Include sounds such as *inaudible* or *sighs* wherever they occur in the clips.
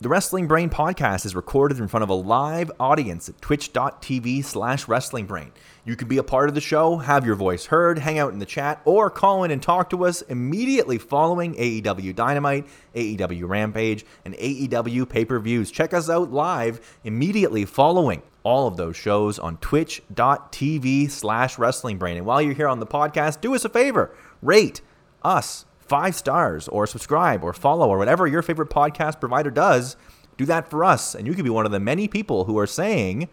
The Wrestling Brain podcast is recorded in front of a live audience at twitch.tv slash wrestlingbrain. You can be a part of the show, have your voice heard, hang out in the chat, or call in and talk to us immediately following AEW Dynamite, AEW Rampage, and AEW pay-per-views. Check us out live immediately following all of those shows on twitch.tv slash wrestlingbrain. And while you're here on the podcast, do us a favor, rate us five stars or subscribe or follow or whatever your favorite podcast provider does. Do that for us, and you could be one of the many people who are saying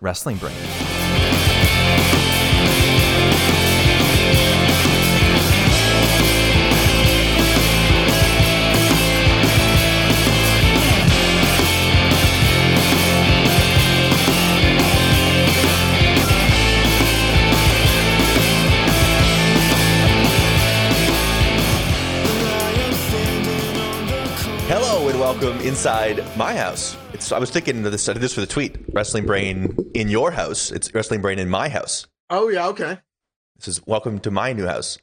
Wrestling Brain. Welcome inside my house. It's, I was thinking of this. I did this for the tweet. Wrestling Brain in your house. It's Wrestling Brain in my house. Oh yeah, okay. This is welcome to my new house.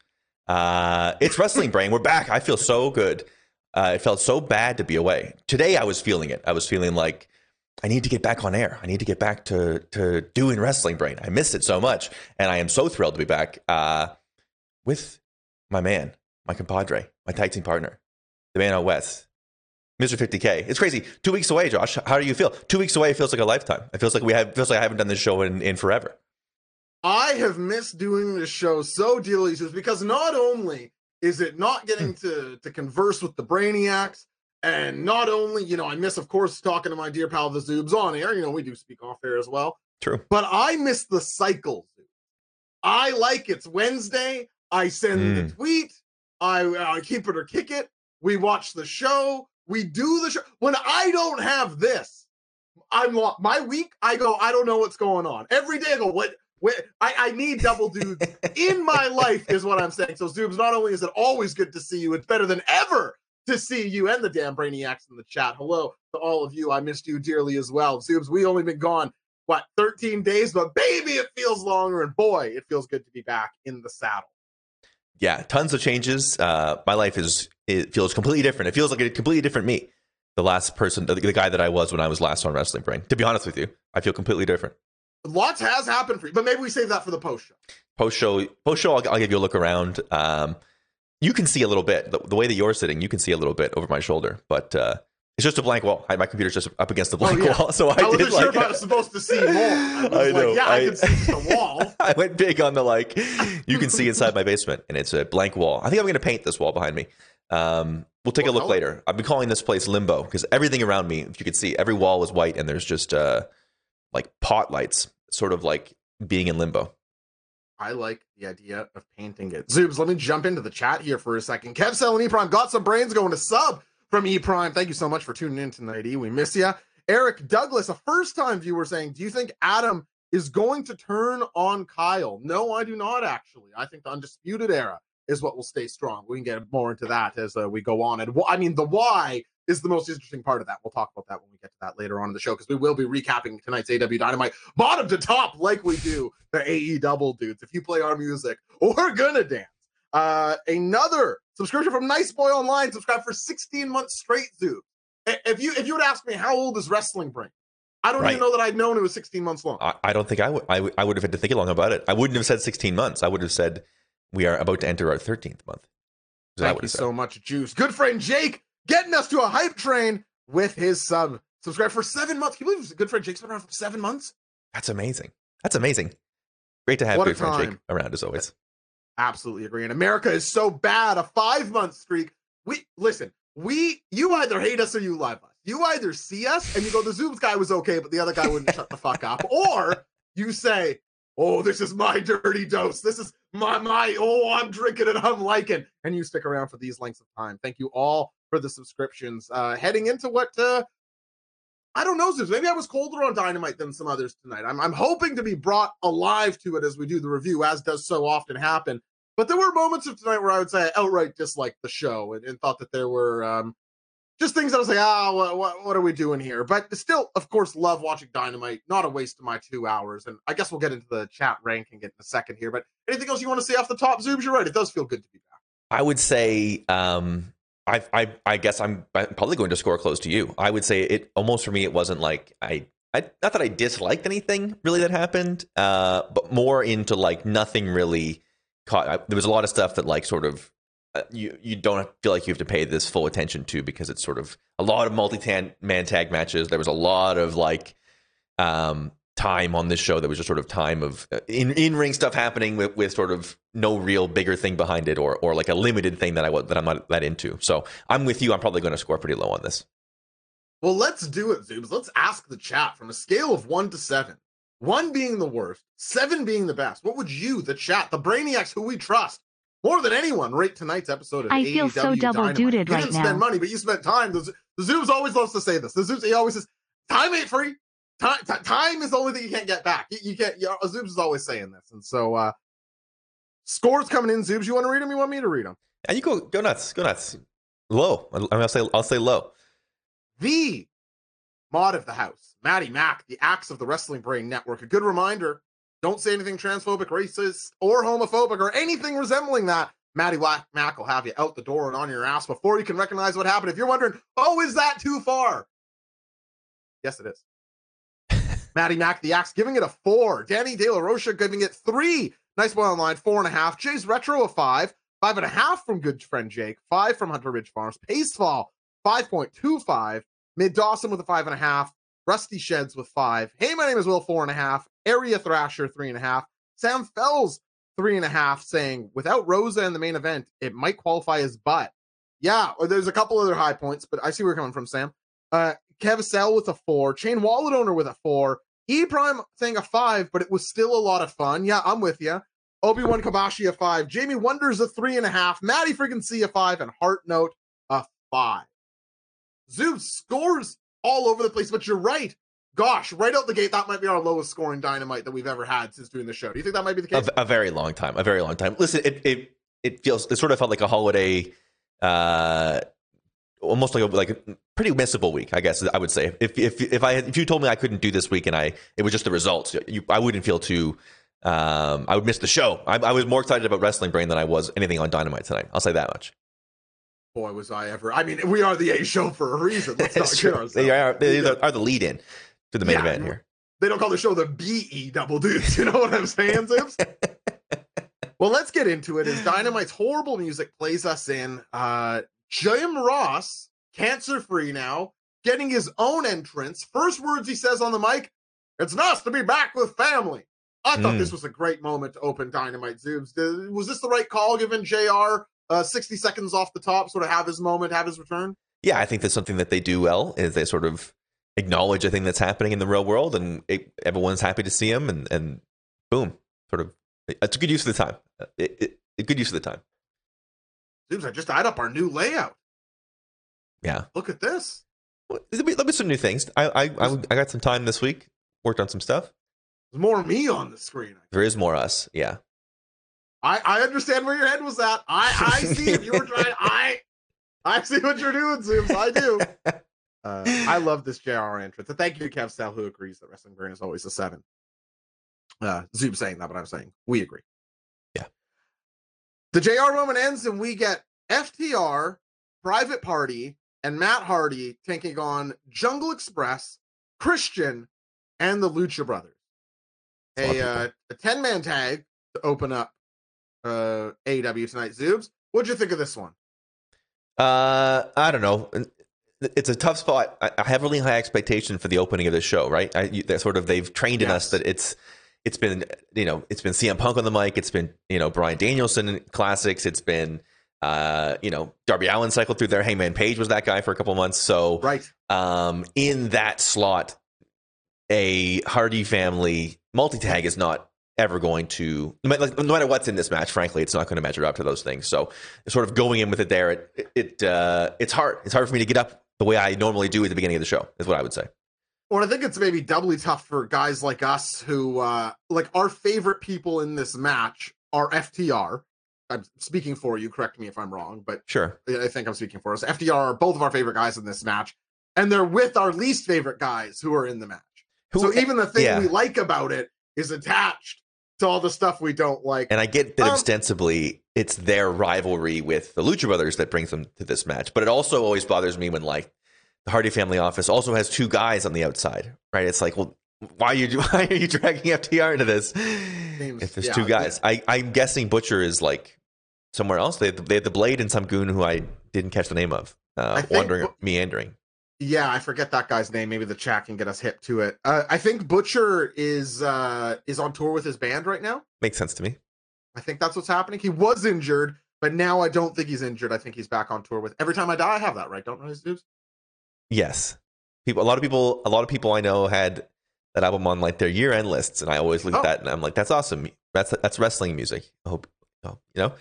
Uh, it's Wrestling Brain. We're back. I feel so good. Uh, it felt so bad to be away. Today I was feeling it. I was feeling like I need to get back on air. I need to get back to to doing Wrestling Brain. I missed it so much, and I am so thrilled to be back uh, with my man, my compadre, my tag team partner, the man out west, Mr. 50K. It's crazy. Two weeks away, Josh. How do you feel? Two weeks away feels like a lifetime. It feels like we have feels like I haven't done this show in, in forever. I have missed doing this show so dearly just because not only is it not hmm. getting to to converse with the brainiacs, and not only, you know, I miss, of course, talking to my dear pal the Zoobs on air. You know, we do speak off air as well. True. But I miss the cycle. I like it's Wednesday. I send the hmm. tweet. I, I keep it or kick it. We watch the show. We do the show. When I don't have this, I'm my week. I go. I don't know what's going on. Every day I go. What? What? I, I need double dudes in my life. Is what I'm saying. So Zoobs, not only is it always good to see you, it's better than ever to see you and the damn brainiacs in the chat. Hello to all of you. I missed you dearly as well. Zoobs, we only been gone what 13 days, but baby, it feels longer. And boy, it feels good to be back in the saddle. Yeah, tons of changes. Uh, my life is it feels completely different. It feels like a completely different me. The last person, the, the guy that I was when I was last on Wrestling Brain. To be honest with you, I feel completely different. Lots has happened for you, but maybe we save that for the post show. Post show, post show, I'll, I'll give you a look around. Um, you can see a little bit the, the, way that you're sitting. You can see a little bit over my shoulder, but uh, it's just a blank wall. I, my computer's just up against the blank oh, yeah. wall, so I, I wasn't sure like, if I was supposed to see more. I, I know. Like, yeah, I, I can see the wall. *laughs* I went big on the like. You can see inside my basement, and it's a blank wall. I think I'm going to paint this wall behind me. Um, we'll take a look later. I've been calling this place limbo because everything around me, if you could see, every wall is white, and there's just uh, like pot lights, sort of like being in limbo. I like the idea of painting it. Zoobs, let me jump into the chat here for a second. Kev selling Prime got some brains going to sub from E Prime. Thank you so much for tuning in tonight, E. We miss you. Eric Douglas, a first time viewer, saying, Do you think Adam is going to turn on Kyle? No, I do not actually. I think the Undisputed Era is what will stay strong. We can get more into that as uh, we go on. And wh- I mean, the why is the most interesting part of that. We'll talk about that when we get to that later on in the show because we will be recapping tonight's AW Dynamite bottom to top like we do the AE double dudes. If you play our music, we're gonna dance. Uh, another subscription from Nice Boy Online. Subscribe for 16 months straight, dude. If you if you would ask me how old is wrestling brain, I don't Right. even know that I'd known it was 16 months long. I, I don't think I would. I would- have had to think long about it. I wouldn't have said 16 months. I would have said we are about to enter our 13th month. So Thank you said. so much, Juice. Good friend Jake getting us to a hype train with his sub. Subscribe for seven months. Can you believe good friend Jake's been around for seven months? That's amazing. That's amazing. Great to have What good friend Jake around as always. Absolutely agree. And America is so bad. A five month streak. We listen. We you either hate us or you love us. You either see us and you go, the Zooms guy was okay, but the other guy wouldn't shut the fuck up, *laughs* or you say, oh, this is my dirty dose. This is my my. Oh, I'm drinking it. I'm liking. And you stick around for these lengths of time. Thank you all for the subscriptions. Uh, heading into what uh, I don't know, Zeus. Maybe I was colder on Dynamite than some others tonight. I'm, I'm hoping to be brought alive to it as we do the review, as does so often happen. But there were moments of tonight where I would say I outright disliked the show and, and thought that there were um, just things I was like, ah, what, what, what are we doing here? But still, of course, love watching Dynamite. Not a waste of my two hours. And I guess we'll get into the chat ranking in a second here. But anything else you want to say off the top, Zoobs? You're right. It does feel good to be back. I would say um, I, I, I guess I'm probably going to score close to you. I would say it almost for me. It wasn't like I, I not that I disliked anything really that happened, uh, but more into like nothing really caught. I, there was a lot of stuff that like sort of uh, you you don't feel like you have to pay this full attention to because it's sort of a lot of multi man tag matches. There was a lot of like um, time on this show that was just sort of time of uh, in in ring stuff happening with, with sort of no real bigger thing behind it or or like a limited thing that I that I'm not that into. So I'm with you. I'm probably going to score pretty low on this. Well, let's do it, Zoobs. Let's ask the chat from a scale of one to seven. One being the worst, seven being the best. What would you, the chat, the brainiacs who we trust, more than anyone, rate tonight's episode of I feel so double Dynamite. duted You right didn't now. spend money, but you spent time. The, the Zooms always loves to say this. The Zooms, he always says, time ain't free. Time, ti- time is the only thing you can't get back. You, you can't, you know, Zooms is always saying this. And so, uh, scores coming in, Zooms. You want to read them? You want me to read them? And you go go nuts, go nuts. Low. I'm gonna say I'll say low. the mod of the house, Maddie Mack, the axe of the Wrestling Brain Network. A good reminder don't say anything transphobic, racist, or homophobic, or anything resembling that. Maddie Wa- Mack will have you out the door and on your ass before you can recognize what happened. If you're wondering, oh, is that too far? Yes, it is. *laughs* Maddie Mack, the axe, giving it a four. Danny De La Rocha giving it three. Nice boy online, four and a half. Jay's Retro, a five. Five and a half from good friend Jake. Five from Hunter Ridge Farms. Pacefall, 5.25. Mid Dawson with a five and a half. Rusty Sheds with five. Hey, my name is Will, four and a half. Area Thrasher, three and a half. Sam Fells, three and a half, saying without Rosa in the main event, it might qualify as butt. Yeah, or there's a couple other high points, but I see where you're coming from, Sam. Uh, Cavacell with a four. Chain Wallet Owner with a four. E Prime saying a five, but it was still a lot of fun. Yeah, I'm with you. Obi Wan Kabashi a five. Jamie Wonders a three and a half. Maddie freaking C a five. And Heart Note a five. Zeus scores all over the place, but you're right. Gosh, right out the gate, that might be our lowest scoring dynamite that we've ever had since doing the show. Do you think that might be the case? a very long time. A very long time. Listen, it it it feels it sort of felt like a holiday uh almost like a like a pretty missable week, I guess I would say. If if if I if you told me I couldn't do this week and I it was just the results, you, I wouldn't feel too. Um, I would miss the show. I, I was more excited about Wrestling Brain than I was anything on Dynamite tonight. I'll say that much. Boy, was I ever. I mean, we are the A show for a reason. Let's *laughs* not It's kid true. ourselves. They are they are the lead in to the main Yeah. event here. They don't call the show the BE double dudes. *laughs* You know what I'm saying, Zips? *laughs* well, let's get into it. As Dynamite's horrible music plays us in, uh, Jim Ross, cancer free now, getting his own entrance. First words he says on the mic, it's nice to be back with family. I thought Mm. this was a great moment to open Dynamite Zooms. Was this the right call given JR uh, 60 seconds off the top, sort of have his moment, have his return? yeah, I think that's something that they do well is they sort of acknowledge a thing that's happening in the real world, and it, everyone's happy to see him, and and boom, sort of. It's a good use of the time. It, it, a good use of the time. Zooms, I just add up our new layout. Yeah, Look at this. Well, there'll be, there'll be some new things. I, I I I got some time this week. Worked on some stuff. There's more me on the screen. There is more us. Yeah. I, I understand where your head was at. I, I see if you were trying. *laughs* I I see what you're doing, Zooms. I do. *laughs* Uh, I love this JR entrance. And thank you to Kev Sal, who agrees that Wrestling Brain is always a seven. Uh, Zoom saying that, but I'm saying we agree. Yeah. The JR moment ends, and we get FTR, Private Party, and Matt Hardy taking on Jungle Express, Christian, and the Lucha Brothers. A A, uh, a 10 man tag to open up uh, AEW tonight. Zoobs, what'd you think of this one? Uh, I don't know. It's a tough spot. I have really high expectation for the opening of this show, right? I, they're sort of they've trained in us Yes. that it's it's been you know it's been CM Punk on the mic. It's been you know Bryan Danielson classics. It's been uh you know Darby Allin cycled through there. Hangman Page was that guy for a couple months. So Right. um, in that slot, a Hardy family multi tag is not ever going to no matter, no matter what's in this match. Frankly, it's not going to measure up to those things. So, sort of going in with it there, it it uh, it's hard. It's hard for me to get up the way I normally do at the beginning of the show. Is what I would say. Well, I think it's maybe doubly tough for guys like us who, uh, like, our favorite people in this match are FTR. I'm speaking for you. Correct me if I'm wrong, but Sure. I think I'm speaking for us. FTR are both of our favorite guys in this match, and they're with our least favorite guys who are in the match. so even the thing yeah. we like about it is attached to all the stuff we don't like. and I get that Um, ostensibly it's their rivalry with the Lucha Brothers that brings them to this match. But it also always bothers me when like the Hardy family office also has two guys on the outside, right? It's like, well, why are you *laughs* why are you dragging FTR into this? Seems- if there's yeah, two guys, I I'm guessing Butcher is like somewhere else. They have the, they have the Blade and some goon who I didn't catch the name of, uh, wandering meandering. Yeah, I forget that guy's name. Maybe the chat can get us hip to it. Uh, I think Butcher is uh, is on tour with his band right now. Makes sense to me. I think that's what's happening. He was injured, but now I don't think he's injured. I think he's back on tour with Every Time I Die. I have that right, don't know his dudes. Yes, people. A lot of people. A lot of people I know had that album on like their year end lists, and I always look Oh. at that and I'm like, that's awesome. That's that's wrestling music. I hope you know.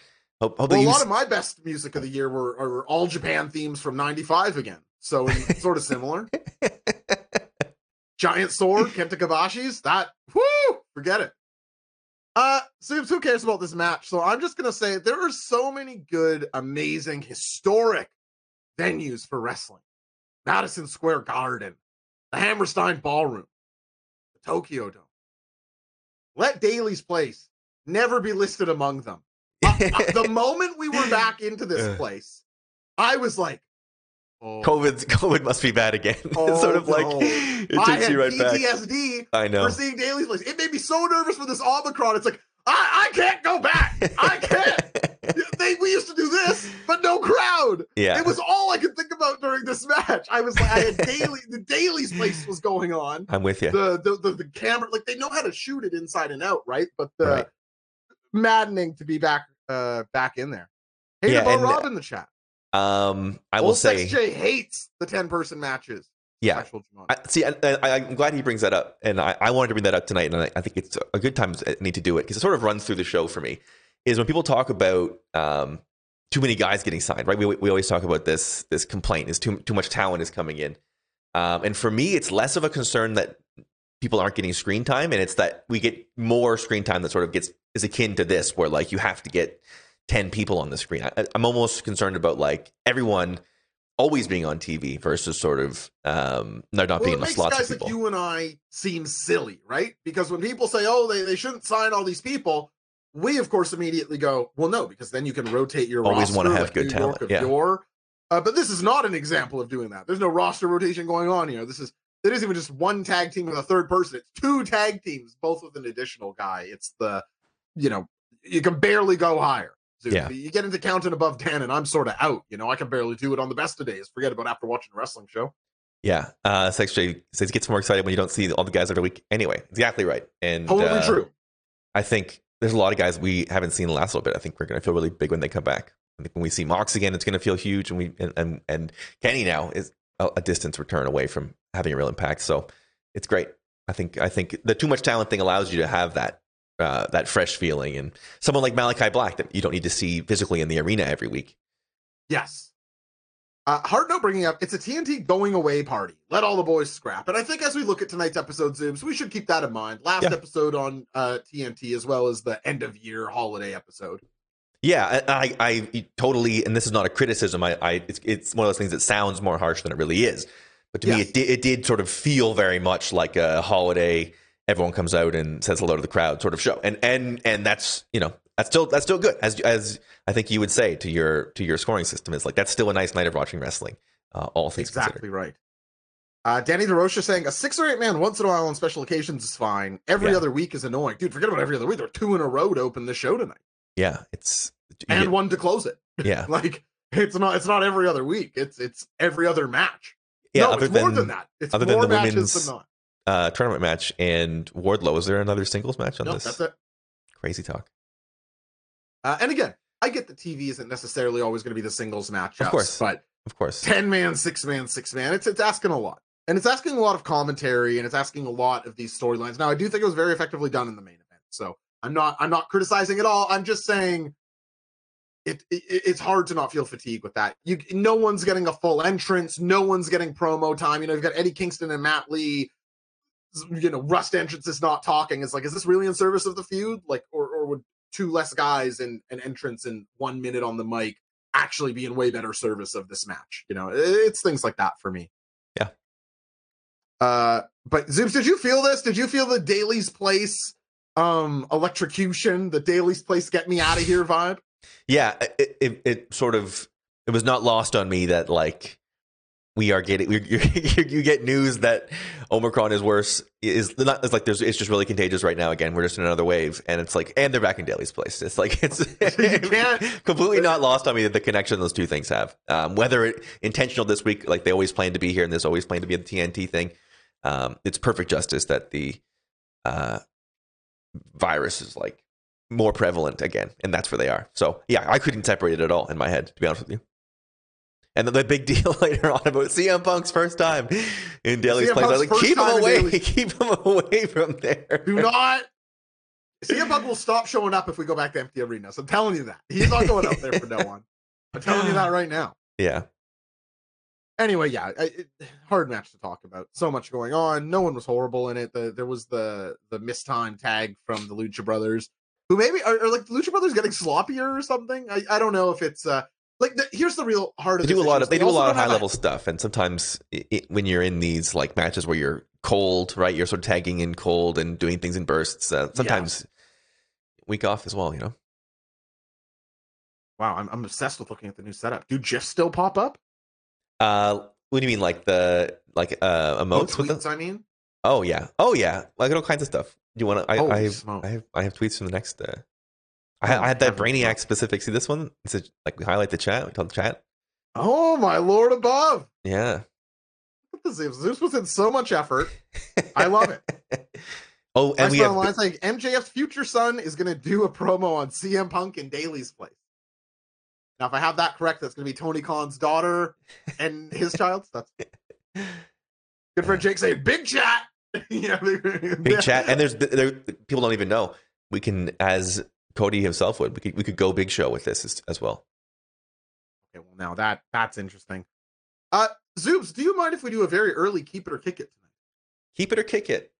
Hope, hope Well, a lot use- of my best music of the year were, were all Japan themes from '95 again. So sort of similar. Giant sword, *laughs* Kenta Kobashi's. That whoo, forget it. Uh, Subs, who cares about this match? So I'm just gonna say there are so many good, amazing, historic venues for wrestling. Madison Square Garden, the Hammerstein Ballroom, the Tokyo Dome. Let Daly's Place never be listed among them. Uh, the *laughs* moment we were back into this place, I was like, oh, COVID *laughs* COVID must be bad again. *laughs* it's Oh, sort of like it I takes you right back. PTSD I know. for seeing Daly's Place. It made me so nervous for this Omicron. It's like, I, I can't go back. I can't. *laughs* they, we used to do this, but no crowd. yeah. It was all I could think about during this match. I was like, I had Daly, the Daly's Place was going on. I'm with you. The, the the the camera, like they know how to shoot it inside and out, right? But the Right. maddening to be back uh back in there. Hey, Yeah, about Rob in the chat. Um, I will say, Sex J hates the 10 person matches. yeah. I, see, I, I'm glad he brings that up, and I, I wanted to bring that up tonight, and I, I think it's a good time to need to do it because it sort of runs through the show for me. Is when people talk about um, too many guys getting signed, right? We, we always talk about this this complaint is too too much talent is coming in, um, and for me, it's less of a concern that people aren't getting screen time, and it's that we get more screen time that sort of gets is akin to this, where like you have to get ten people on the screen. I, I'm almost concerned about like everyone always being on TV versus sort of um, not well, being it makes slots guys people. like you and I seem silly, right? Because when people say, "Oh, they, they shouldn't sign all these people," we of course immediately go, "Well, no," because then you can rotate your Always roster, wanna have like good New talent, York yeah. yore. Uh, but this is not an example of doing that. There's no roster rotation going on here. This is it isn't even just one tag team with a third person. It's two tag teams, both with an additional guy. It's the, you know, you can barely go higher. Yeah. You get into counting above 10, and I'm sort of out. You know, I can barely do it on the best of days. Forget about after watching a wrestling show. Yeah, uh, Sex J says it gets more excited when you don't see all the guys every week. Anyway, exactly right. And Totally uh, true. I think there's a lot of guys we haven't seen in the last little bit. I think we're going to feel really big when they come back. I think when we see Mox again, it's going to feel huge. And we and and, and Kenny now is a, a distance return away from having a real impact. So it's great. I think I think the too much talent thing allows you to have that uh, that fresh feeling, and someone like Malachi Black that you don't need to see physically in the arena every week. Yes. Uh, hard note bringing up, it's a TNT going away party. Let all the boys scrap. And I think as we look at tonight's episode, Zooms, we should keep that in mind. Last Yeah. episode on uh, TNT, as well as the end of year holiday episode. Yeah, I, I, I totally, and this is not a criticism. I, I, it's, it's one of those things that sounds more harsh than it really is. But to me, it did, it did sort of feel very much like a holiday. Everyone comes out and says hello to the crowd, sort of show, and and and that's you know that's still that's still good. As as I think you would say to your to your scoring system is like that's still a nice night of watching wrestling. Uh, all things Exactly considered. right. Uh, Danny DeRocha saying a six or eight man once in a while on special occasions is fine. Every Yeah. other week is annoying. Dude, forget about every other week. There are two in a row to open the show tonight. Yeah, it's And get- one to close it. *laughs* yeah, Like it's not it's not every other week. It's it's every other match. yeah. no, other it's than more than that. It's other than more the matches women's- than not. Uh, tournament match and Wardlow, is there another singles match on No, this? that's it. Crazy talk. Uh, and again, I get the TV isn't necessarily always going to be the singles match, of course. but Of course. 10 man, six man, six man, it's it's asking a lot. And it's asking a lot of commentary and it's asking a lot of these storylines. Now, I do think it was very effectively done in the main event. So I'm not I'm not criticizing at all. I'm just saying it, it it's hard to not feel fatigue with that. You no one's getting a full entrance, no one's getting promo time. You know, you've got Eddie Kingston and Matt Lee. You know, Rust entrance is not talking. It's like, is this really in service of the feud? Like, or or would two less guys and an entrance in one minute on the mic actually be in way better service of this match? You know, it's things like that for me. Yeah. Uh, but Zoops, did you feel this? Did you feel the Daly's Place um electrocution, the Daly's Place get me out of here vibe? Yeah, it, it, it sort of it was not lost on me that like we are getting *laughs* you you get news that Omicron is worse is not it's like there's it's just really contagious right now again. We're just in another wave and it's like and they're back in Daly's place it's like *laughs* it's *laughs* completely not lost on me that the connection those two things have. Um, whether it intentional this week like they always plan to be here and there's always planned to be the TNT thing um, it's perfect justice that the uh, virus is like more prevalent again and that's where they are. So yeah I couldn't separate it at all in my head to be honest with you and then the big deal *laughs* later on about CM Punk's first time in Daly's place. I was like, keep him away, *laughs* keep him away from there. Do not. CM Punk will stop showing up if we go back to empty arenas. I'm telling you that. He's not going out there for no *laughs* one. I'm telling you that right now. Yeah. Anyway, yeah, it, hard match to talk about. So much going on. No one was horrible in it. The, there was the the mistime tag from the Lucha Brothers, who maybe are, are like the Lucha Brothers getting sloppier or something. I, I don't know if it's uh like the, here's the real heart of they do a lot of they, they do a lot of high level stuff and sometimes it, when you're in these like matches where you're cold right you're sort of tagging in cold and doing things in bursts uh, sometimes yeah. week off as well you know? Wow I'm, I'm obsessed with looking at the new setup. Do gifs still pop up? Uh what do you mean like the like uh emotes oh, tweets, I mean? Oh yeah. Oh yeah. Like all kinds of stuff. Do you want to I, I, have, I have I have tweets from the next uh I, I had that Brainiac specific. See this one? It's a, like we highlight the chat. We tell the chat. Oh my lord above! Yeah. Zeus. Zeus was in so much effort. I love it. *laughs* oh, and I we have lines like MJF's future son is going to do a promo on CM Punk in Daly's place. Now, if I have that correct, that's going to be Tony Khan's daughter and his child. That's *laughs* good for Jake saying big chat. *laughs* yeah, big chat, and there's there, people don't even know we can as Cody himself would. We could we could go big show with this as, as well. Okay, well now that that's interesting. Uh Zoobs, do you mind if we do a very early keep it or kick it tonight? Keep it or kick it.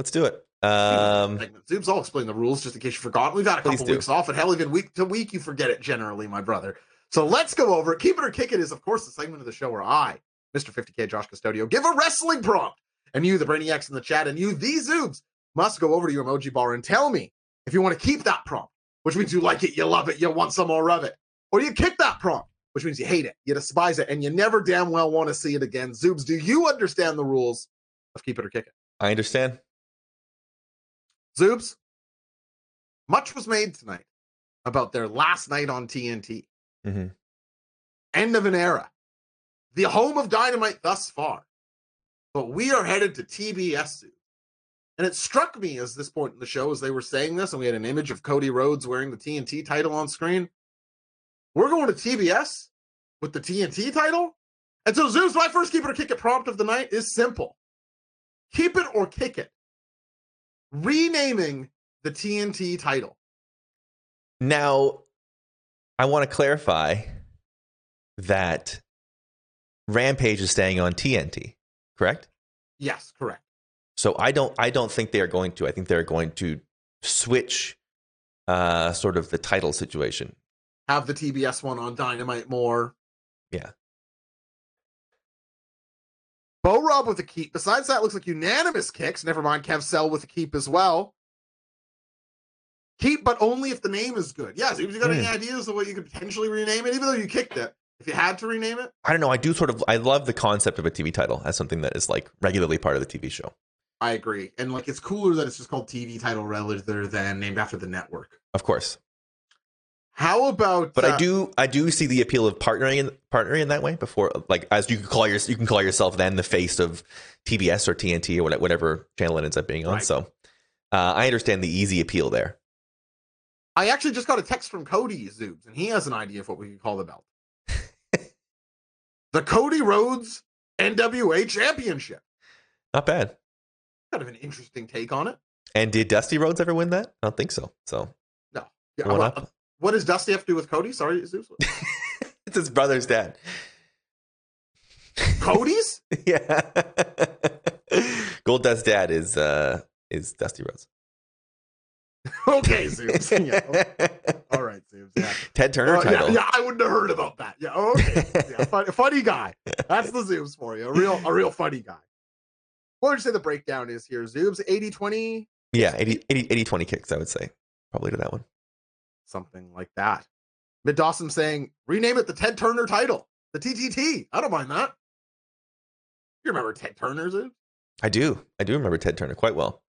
Let's do it. Um Zoobs, I'll explain the rules just in case you forgot. We've got a couple weeks off, and hell, even week to week, you forget it generally, my brother. So let's go over it. Keep it or kick it is, of course, the segment of the show where I, Mr. 50K Josh Custodio, give a wrestling prompt. And you, the Brainiacs in the chat, and you, these Zoobs, must go over to your emoji bar and tell me if you want to keep that prompt, which means you like it, you love it, you want some more of it, or you kick that prompt, which means you hate it, you despise it, and you never damn well want to see it again. Zoobs, do you understand the rules of keep it or kick it? I understand. Zoobs, much was made tonight about their last night on TNT. Mm-hmm. End of an era. The home of Dynamite thus far. But we are headed to TBS and it struck me as this point in the show, as they were saying this, and we had an image of Cody Rhodes wearing the TNT title on screen. We're going to TBS with the TNT title. And so, Zeus, my first keep it or kick it prompt of the night is simple keep it or kick it. Renaming the TNT title. Now, I want to clarify that Rampage is staying on TNT, correct? Yes, correct. So I don't I don't think they are going to. I think they're going to switch uh sort of the title situation. Have the TBS one on Dynamite more. Yeah. Bo Rob with a keep. Besides that, looks like unanimous kicks. Never mind Kev Sell with a keep as well. Keep, but only if the name is good. Yes, if you got mm. any hmm. ideas of what you could potentially rename it, even though you kicked it, if you had to rename it? I don't know. I do sort of I love the concept of a TV title as something that is like regularly part of the TV show. I agree. And like it's cooler that it's just called TV title rather than named after the network. Of course. How about But uh, I do I do see the appeal of partnering in partnering in that way before like as you can call your you can call yourself then the face of TBS or TNT or whatever channel it ends up being on. Right. So uh, I understand the easy appeal there. I actually just got a text from Cody Zoobs, and he has an idea of what we could call the belt. *laughs* the Cody Rhodes NWA Championship. Not bad kind of an interesting take on it. And did Dusty Rhodes ever win that? I don't think so. So no. Yeah, well, uh, what does Dusty have to do with Cody? Sorry, Zeus. *laughs* it's his brother's dad. Cody's? *laughs* yeah. Goldust dad is uh is Dusty Rhodes. okay, Zeus. Yeah. All right, Zeus. Yeah. Ted Turner uh, title. Yeah, yeah, I wouldn't have heard about that. Yeah. Okay. *laughs* Yeah, funny, funny guy. That's the Zeus for you. A real, a real funny guy. What would you say the breakdown is here? Zoobs 80 20? Yeah, 80, 80, 80 20 kicks, I would say. Probably to that one. something like that. Mid Dawson saying, rename it the Ted Turner title, the TTT. I don't mind that. You remember Ted Turner's? I do. I do remember Ted Turner quite well.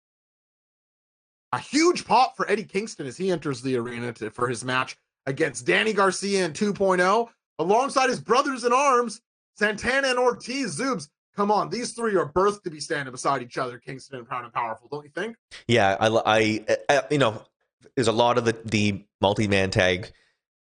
A huge pop for Eddie Kingston as he enters the arena to, for his match against Danny Garcia in 2.0, alongside his brothers in arms, Santana and Ortiz. Zoobs, come on, these three are birthed to be standing beside each other, Kingston and Proud and Powerful, don't you think? Yeah, I, I, I you know, there's a lot of the, the multi-man tag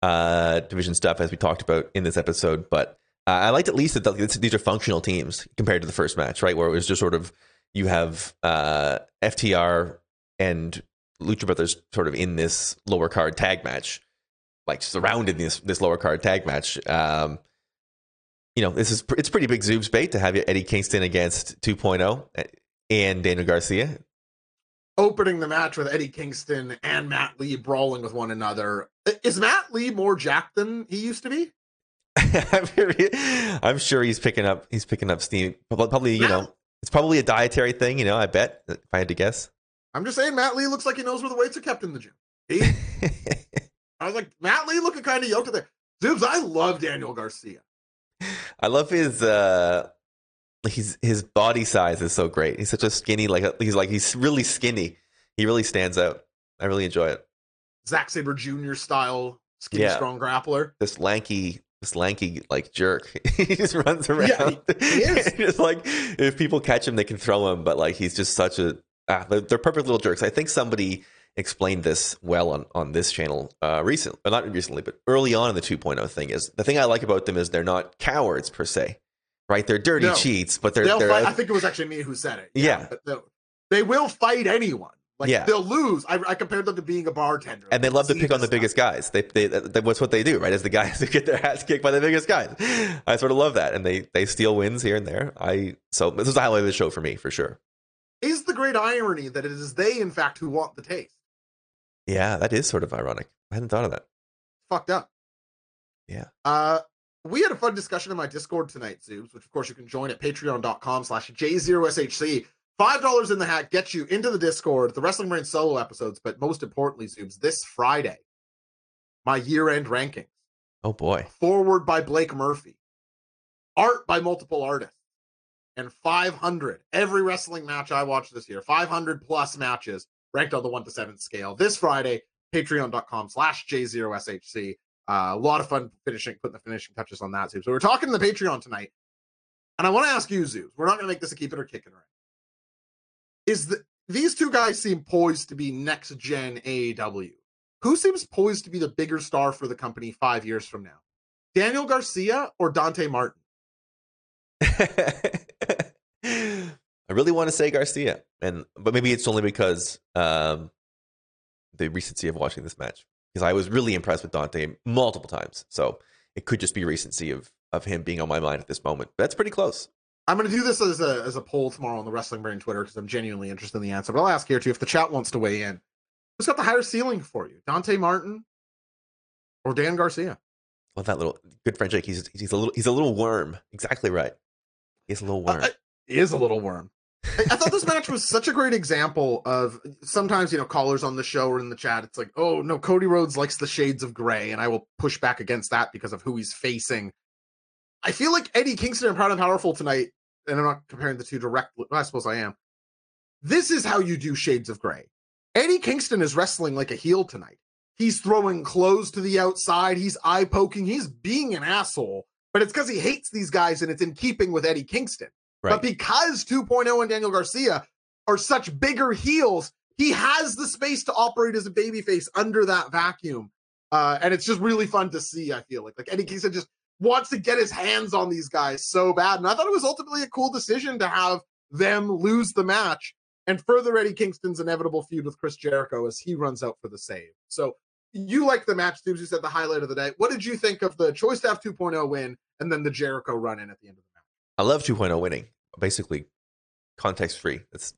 uh, division stuff as we talked about in this episode, but uh, I liked at least that the, these are functional teams compared to the first match, right? Where it was just sort of you have uh, FTR and Lucha Brothers sort of in this lower card tag match, like surrounded this this lower card tag match. Um, you know, this is it's pretty big Zoob's bait to have Eddie Kingston against 2.0 uh, and Daniel Garcia. Opening the match with Eddie Kingston and Matt Lee brawling with one another. Is Matt Lee more jacked than he used to be? *laughs* I'm sure he's picking up he's picking up steam. Probably, you know, it's probably a dietary thing, you know, I bet, if I had to guess. I'm just saying Matt Lee looks like he knows where the weights are kept in the gym. He *laughs* I was like, Matt Lee looking kind of yoked there. Dudes, I love Daniel Garcia. I love his uh he's his body size is so great. He's such a skinny, like he's like he's really skinny. He really stands out. I really enjoy it. Zack Sabre Jr. style skinny yeah. strong grappler. This lanky this lanky like jerk. *laughs* he just runs around. Yeah, he, he *laughs* is. just like if people catch him, they can throw him. But like he's just such a ah, they're, they're, perfect little jerks. I think somebody explained this well on on this channel uh, recently, not recently, but early on in the 2.0 thing. Is the thing I like about them is they're not cowards per se, right? They're dirty no, cheats, but they're. they're I think it was actually me who said it. Yeah, yeah. they will fight anyone. Like yeah. they'll lose. I, I, compared them to being a bartender. And they love to pick on the biggest guys. They, they, they, what's what they do, right? As the guys *laughs* who get their hats kicked by the biggest guys. I sort of love that, and they they steal wins here and there. I so this is the highlight of the show for me for sure. Is the great irony that it is they, in fact, who want the taste? Yeah, that is sort of ironic. I hadn't thought of that. Fucked up. Yeah. Uh, we had a fun discussion in my Discord tonight, Zoobs, which of course you can join at patreon.com slash J0SHC. Five dollars in the hat gets you into the Discord, the Wrestling Brain solo episodes, but most importantly, Zoobs, this Friday, my year-end rankings. Oh boy. Forward by Blake Murphy. Art by multiple artists. And 500. Every wrestling match I watched this year, 500 plus matches ranked on the one to seven scale. This Friday, patreon.com slash J0SHC. Uh, a lot of fun finishing, putting the finishing touches on that, Zoobs. So we're talking to the Patreon tonight. And I want to ask you, Zeus, we're not going to make this a keep it or kick it right is that these two guys seem poised to be next gen AEW. Who seems poised to be the bigger star for the company five years from now? Daniel Garcia or Dante Martin? *laughs* I really want to say Garcia, and but maybe it's only because um, the recency of watching this match. Because I was really impressed with Dante multiple times, so it could just be recency of of him being on my mind at this moment. But that's pretty close. I'm going to do this as a as a poll tomorrow on the Wrestling Brain Twitter because I'm genuinely interested in the answer. But I'll ask here too if the chat wants to weigh in. Who's got the higher ceiling for you, Dante Martin or Dan Garcia? Well, that little good friend Jake. He's he's a little he's a little worm. Exactly right. He's a little worm. Uh, is a little worm. I thought this match was such a great example of sometimes you know callers on the show or in the chat. It's like, oh no, Cody Rhodes likes the shades of gray, and I will push back against that because of who he's facing I feel like Eddie Kingston and Proud and Powerful tonight, and I'm not comparing the two directly. I suppose I am. This is how you do Shades of Gray. Eddie Kingston is wrestling like a heel tonight. He's throwing clothes to the outside. He's eye poking. He's being an asshole, but it's because he hates these guys and it's in keeping with Eddie Kingston. Right. But because 2.0 and Daniel Garcia are such bigger heels, he has the space to operate as a babyface under that vacuum. Uh, and it's just really fun to see, I feel like. Like Eddie Kingston just wants to get his hands on these guys so bad. And I thought it was ultimately a cool decision to have them lose the match and further Eddie Kingston's inevitable feud with Chris Jericho as he runs out for the save. So you like the match, Stoops. You said the highlight of the day. What did you think of the Choice Staff 2.0 win and then the Jericho run in at the end of the? I love 2.0 winning. Basically, context free. It's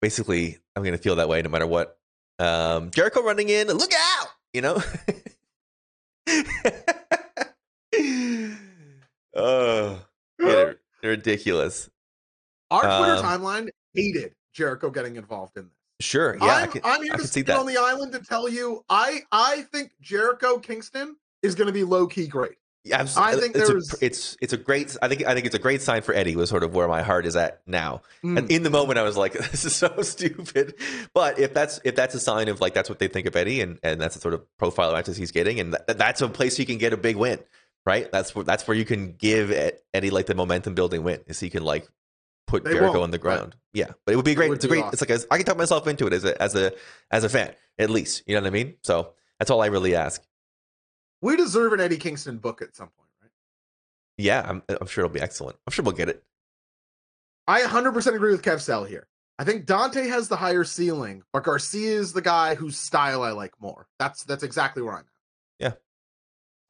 basically I'm going to feel that way no matter what. Um, Jericho running in, look out, you know. *laughs* Oh, ridiculous. Our Twitter um, timeline hated Jericho getting involved in this. Sure. Yeah, I'm, I can, I'm here I to see that. on the island to tell you, I I think Jericho Kingston is going to be low key great. Yeah, I think it's there's- a, it's it's a great. I think I think it's a great sign for Eddie. Was sort of where my heart is at now. Mm. And in the moment, I was like, *laughs* "This is so *laughs* stupid." But if that's if that's a sign of like that's what they think of Eddie, and and that's the sort of profile of matches he's getting, and that, that's a place you can get a big win, right? That's where that's where you can give Ed- Eddie like the momentum building win, is he can like put They Jericho on the ground. Yeah, but it would be It great. would It's a great. awesome. It's like a, I can talk myself into it as a as a as a fan at least. You know what I mean? So that's all I really ask. We deserve an Eddie Kingston book at some point, right? Yeah, I'm I'm sure it'll be excellent. I'm sure we'll get it. I 100% agree with Kev Sell here. I think Dante has the higher ceiling, but Garcia is the guy whose style I like more. That's that's exactly where I'm at.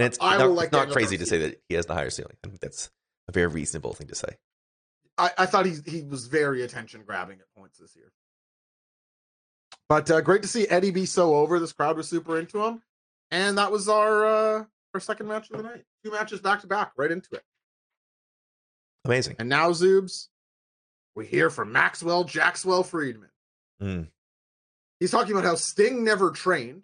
And it's I not, will like it's not crazy to say that he has the higher ceiling. I think that's a very reasonable thing to say. I, I thought he he was very attention grabbing at points this year. But uh, great to see Eddie be so over. This crowd was super into him, and that was our uh, our second match of the night. Two matches back to back, right into it. Amazing. And now, Zoobs, we hear from Maxwell Jackswell Friedman. Mm. He's talking about how Sting never trained,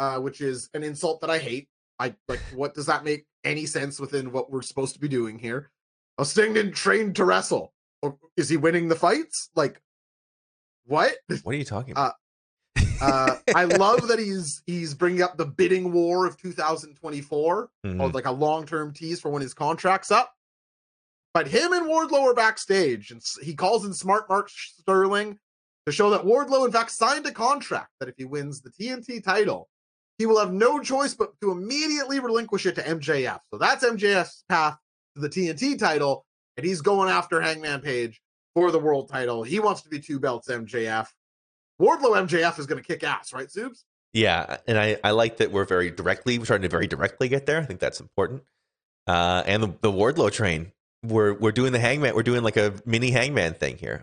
uh, which is an insult that I hate. I like. What does that make any sense within what we're supposed to be doing here? Oh, Sting didn't train to wrestle. Or is he winning the fights? Like, what? What are you talking Uh, about? Uh, I love that he's he's bringing up the bidding war of 2024 Mhm. or like a long term tease for when his contract's up. But him and Wardlow are backstage, and he calls in Smart Mark Sterling to show that Wardlow, in fact, signed a contract that if he wins the TNT title, he will have no choice but to immediately relinquish it to MJF. So that's MJF's path to the TNT title, and he's going after Hangman Page for the world title. He wants to be two belts MJF. Wardlow MJF is going to kick ass, right, Subs? Yeah, and I, I like that we're very directly we're trying to very directly get there. I think that's important. Uh, and the, the Wardlow train, we're we're doing the Hangman. We're doing like a mini Hangman thing here.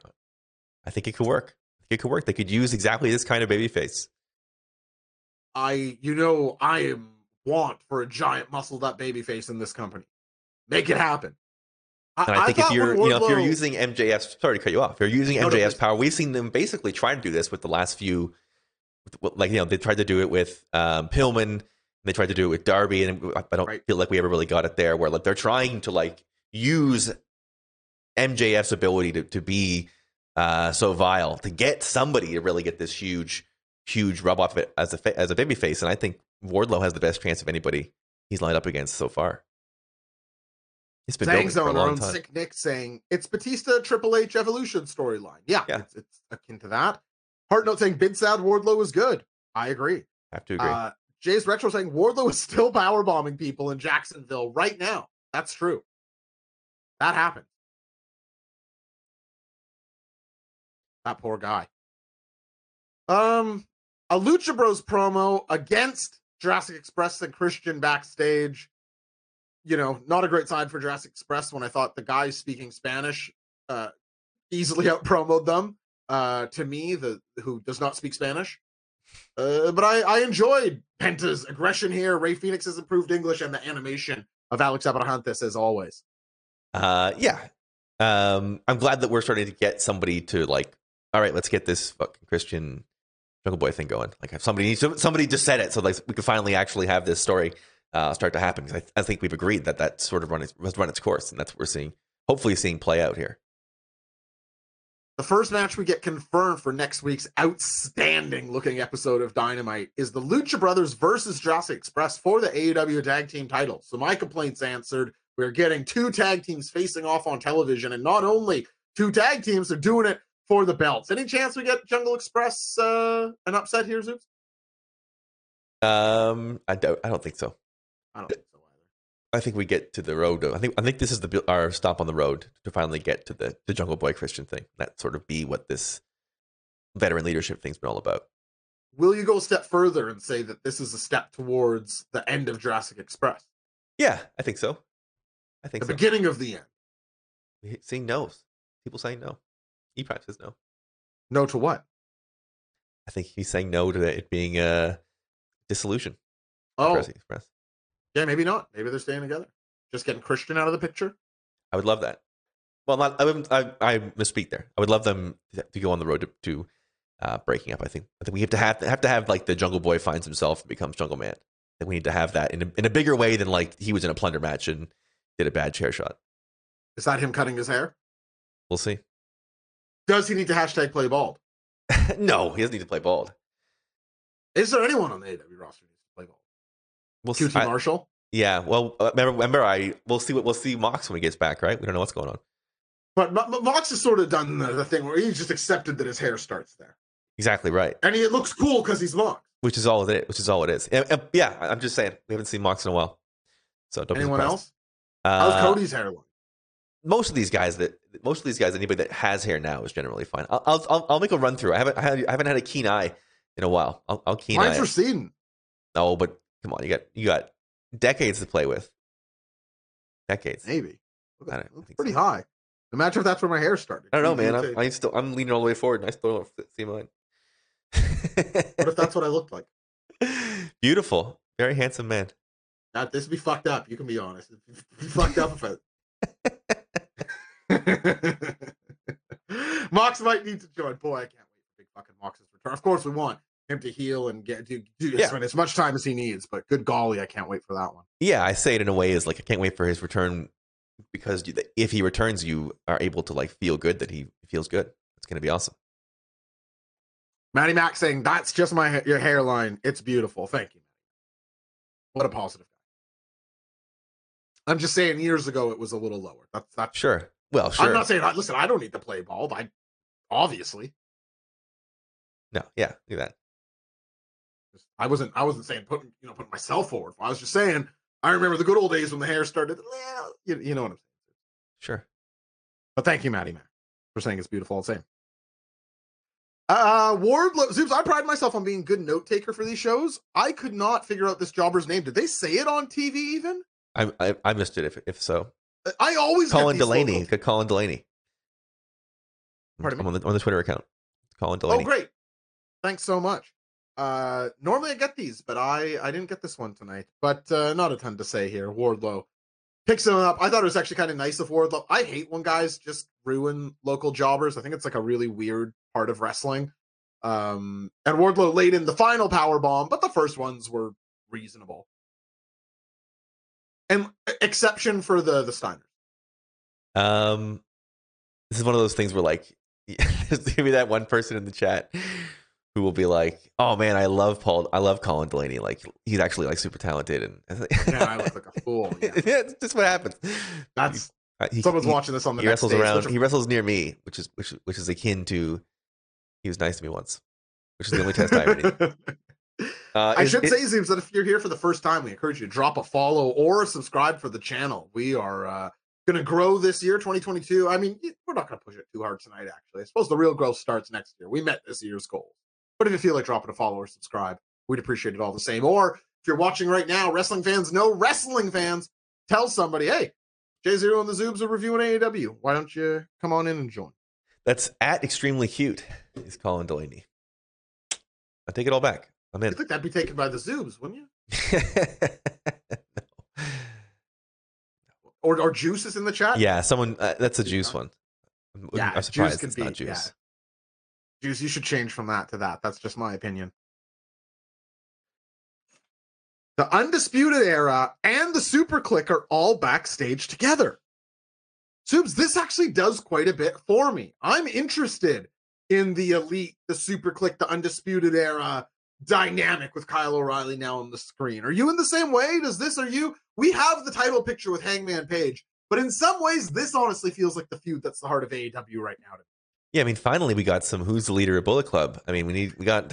I think it could work. It could work. They could use exactly this kind of babyface. I, you know, I am want for a giant muscled up baby face in this company. Make it happen. And I, think if you're when you know if you're using MJF's sorry to cut you off, if you're using No, no, MJF's power. We've seen them basically try to do this with the last few, like you know they tried to do it with um, Pillman. They tried to do it with Darby, and I don't Right. feel like we ever really got it there. Where like they're trying to like use MJF's ability to to be uh, so vile to get somebody to really get this huge, huge rub off of it as a fa- as a baby face. And I think Wardlow has the best chance of anybody he's lined up against so far. He's been building Zhang for a Zone, our own time. sick Nick saying it's Batista Triple H evolution storyline. Yeah, Yeah. It's, it's akin to that. Heart note saying Bid Sad Wardlow is good. I agree. I have to agree. Uh, Jay's retro saying Wardlow is still power bombing people in Jacksonville right now. That's true. That happened. That poor guy. Um, a Lucha Bros promo against Jurassic Express and Christian backstage. You know, not a great sign for Jurassic Express when I thought the guys speaking Spanish uh, easily *laughs* out promoted them. Uh, to me, the who does not speak Spanish. Uh, but I, I enjoyed Penta's aggression here. Rey Fénix's improved English and the animation of Alex Abrahantes as always. Uh, yeah. Um, I'm glad that we're starting to get somebody to like. All right, let's get this fucking Christian Jungle Boy thing going. Like, if somebody needs somebody just said it, so like we could finally actually have this story uh, start to happen. I, I think we've agreed that that sort of run its has run its course, and that's what we're seeing. Hopefully, seeing play out here. The first match we get confirmed for next week's outstanding looking episode of Dynamite is the Lucha Brothers versus Jurassic Express for the AEW tag team title. So my complaints answered. We're getting two tag teams facing off on television, and not only two tag teams, they're doing it for the belts. Any chance we get Jungle Express uh, an upset here, Zeus? Um, I don't. I don't think so. I don't think so either. I think we get to the road. I think I think this is the our stop on the road to finally get to the the Jungle Boy Christian thing. That sort of be what this veteran leadership thing's been all about. Will you go a step further and say that this is a step towards the end of Jurassic Express, Yeah, I think so. I think the so. beginning of the end? Seeing no's. People saying no. E Prime says no. No to what? I think he's saying no to it being a dissolution. of Oh, Jurassic Express. Yeah, maybe not. Maybe they're staying together. Just getting Christian out of the picture. I would love that. Well, not I, wouldn't- I, I misspeak there. I would love them to go on the road to, to uh, breaking up. I think I think we have to have have to have like the Jungle Boy finds himself and becomes Jungle Man. I we need to have that in a, in a bigger way than like he was in a plunder match and did a bad chair shot. Is that him cutting his hair? We'll see. Does he need to hashtag play bald? *laughs* no, he doesn't need to play bald. Is there anyone on the AW roster who needs to play bald? We'll see. QT I- Marshall? Yeah. Well, uh, remember, remember, I we'll see what we'll see Mox when he gets back. Right? We don't know what's going on. But Mo- Mox has sort of done the, the thing where he's just accepted that his hair starts there. Exactly right. And he, it looks cool because he's Mox. Which is all it is. Which is all it is. And, uh, yeah, I'm just saying we haven't seen Mox in a while. So don't be Anyone else? How's Uh, Cody's hairline? most of these guys that most of these guys anybody that has hair now is generally fine. I'll I'll, I'll, make a run through. I haven't I haven't- had a keen eye in a while. I'll, I'll keen Mine's receding. No, but come on, you got you got decades to play with. Decades. Maybe. Look I at- don't That's pretty so. high. Imagine if that's where my hair started. I don't know, You- man. I'm, say- I still I'm leaning all the way forward, and I still don't see mine. What if that's what I *laughs* looked like? beautiful, very handsome man? That this would be fucked up. You can be honest. It'd be fucked up if it. *laughs* *laughs* Mox might need to join. Boy, I can't wait for big fucking Mox's return. Of course, we want him to heal and get do, do Yeah. spend as much time as he needs. But good golly, I can't wait for that one. Yeah, I say it in a way is like I can't wait for his return because if he returns, you are able to like feel good that he feels good. It's gonna be awesome. Matty Mac saying that's just my ha- your hairline. It's beautiful. Thank you. What a positive guy. I'm just saying. Years ago, it was a little lower. That's that's. Sure. Well, sure. I'm not saying. Listen, I don't need to play bald. I obviously. no, yeah, do that. I wasn't. I wasn't saying putting you know putting myself forward. I was just saying. I remember the good old days when the hair started. Well, you, you know what I'm saying. Sure. But thank you, Maddie Mac, for saying it's beautiful all the same. Uh, Wardlow, Zoobs, I pride myself on being good note taker for these shows. I could not figure out this jobber's name. Did they say it on TV even? I I, I missed it if if so. I always Colin Delaney. Good Colin Delaney. Pardon I'm me? on the on the Twitter account. Colin Delaney. Oh, Delaney. great! Thanks so much. Uh, normally I get these, but I I didn't get this one tonight. But uh, not a ton to say here. Wardlow picks him up. I thought it was actually kind of nice of Wardlow. I hate when guys just ruin local jobbers. I think it's like a really weird part of wrestling. Um, and Wardlow laid in the final power bomb, but the first ones were reasonable. And exception for the the Steiners. Um, this is one of those things where like, *laughs* there's gonna be that one person in the chat who will be like, "Oh man, I love Paul. I love Colin Delaney. Like he's actually like super talented." And *laughs* Yeah, I look like a fool. Yeah. *laughs* yeah, it's just what happens. That's Uh, he, someone's he- watching this on the He next wrestles stage, around. which- He wrestles near me, which is which which is akin to. He was nice to me once, which is the only test I ever need. *laughs* Uh, I is- should is- say, Zoobs, that if you're here for the first time, we encourage you to drop a follow or subscribe for the channel. We are uh, going to grow this year, 2022. I mean, we're not going to push it too hard tonight, actually. I suppose the real growth starts next year. We met this year's goal. But if you feel like dropping a follow or subscribe, we'd appreciate it all the same. Or if you're watching right now, wrestling fans, no wrestling fans, tell somebody, hey, J Zero and the Zoobs are reviewing AEW. Why don't you come on in and join? That's at extremely cute. Is Colin Delaney. I take it all back. I'm I in. think that'd be taken by the Zoobs, wouldn't you? *laughs* no. Or, or Juice is in the chat? yeah, someone. Uh, that's a juice one. I'm, Yeah, I'm juice surprised could it's not be- juice. Juice, you should change from that to that. That's just my opinion. The Undisputed Era and the Super Kliq are all backstage together. Subs, this actually does quite a bit for me. I'm interested in the Elite, the Super Kliq, the Undisputed Era dynamic with Kyle O'Reilly now on the screen. Are you in the same way? Does this, are you? We have the title picture with Hangman Page, but in some ways, this honestly feels like the feud that's the heart of AEW right now to Yeah, I mean, finally we got some. Who's the leader of Bullet Club? I mean, we need. We got.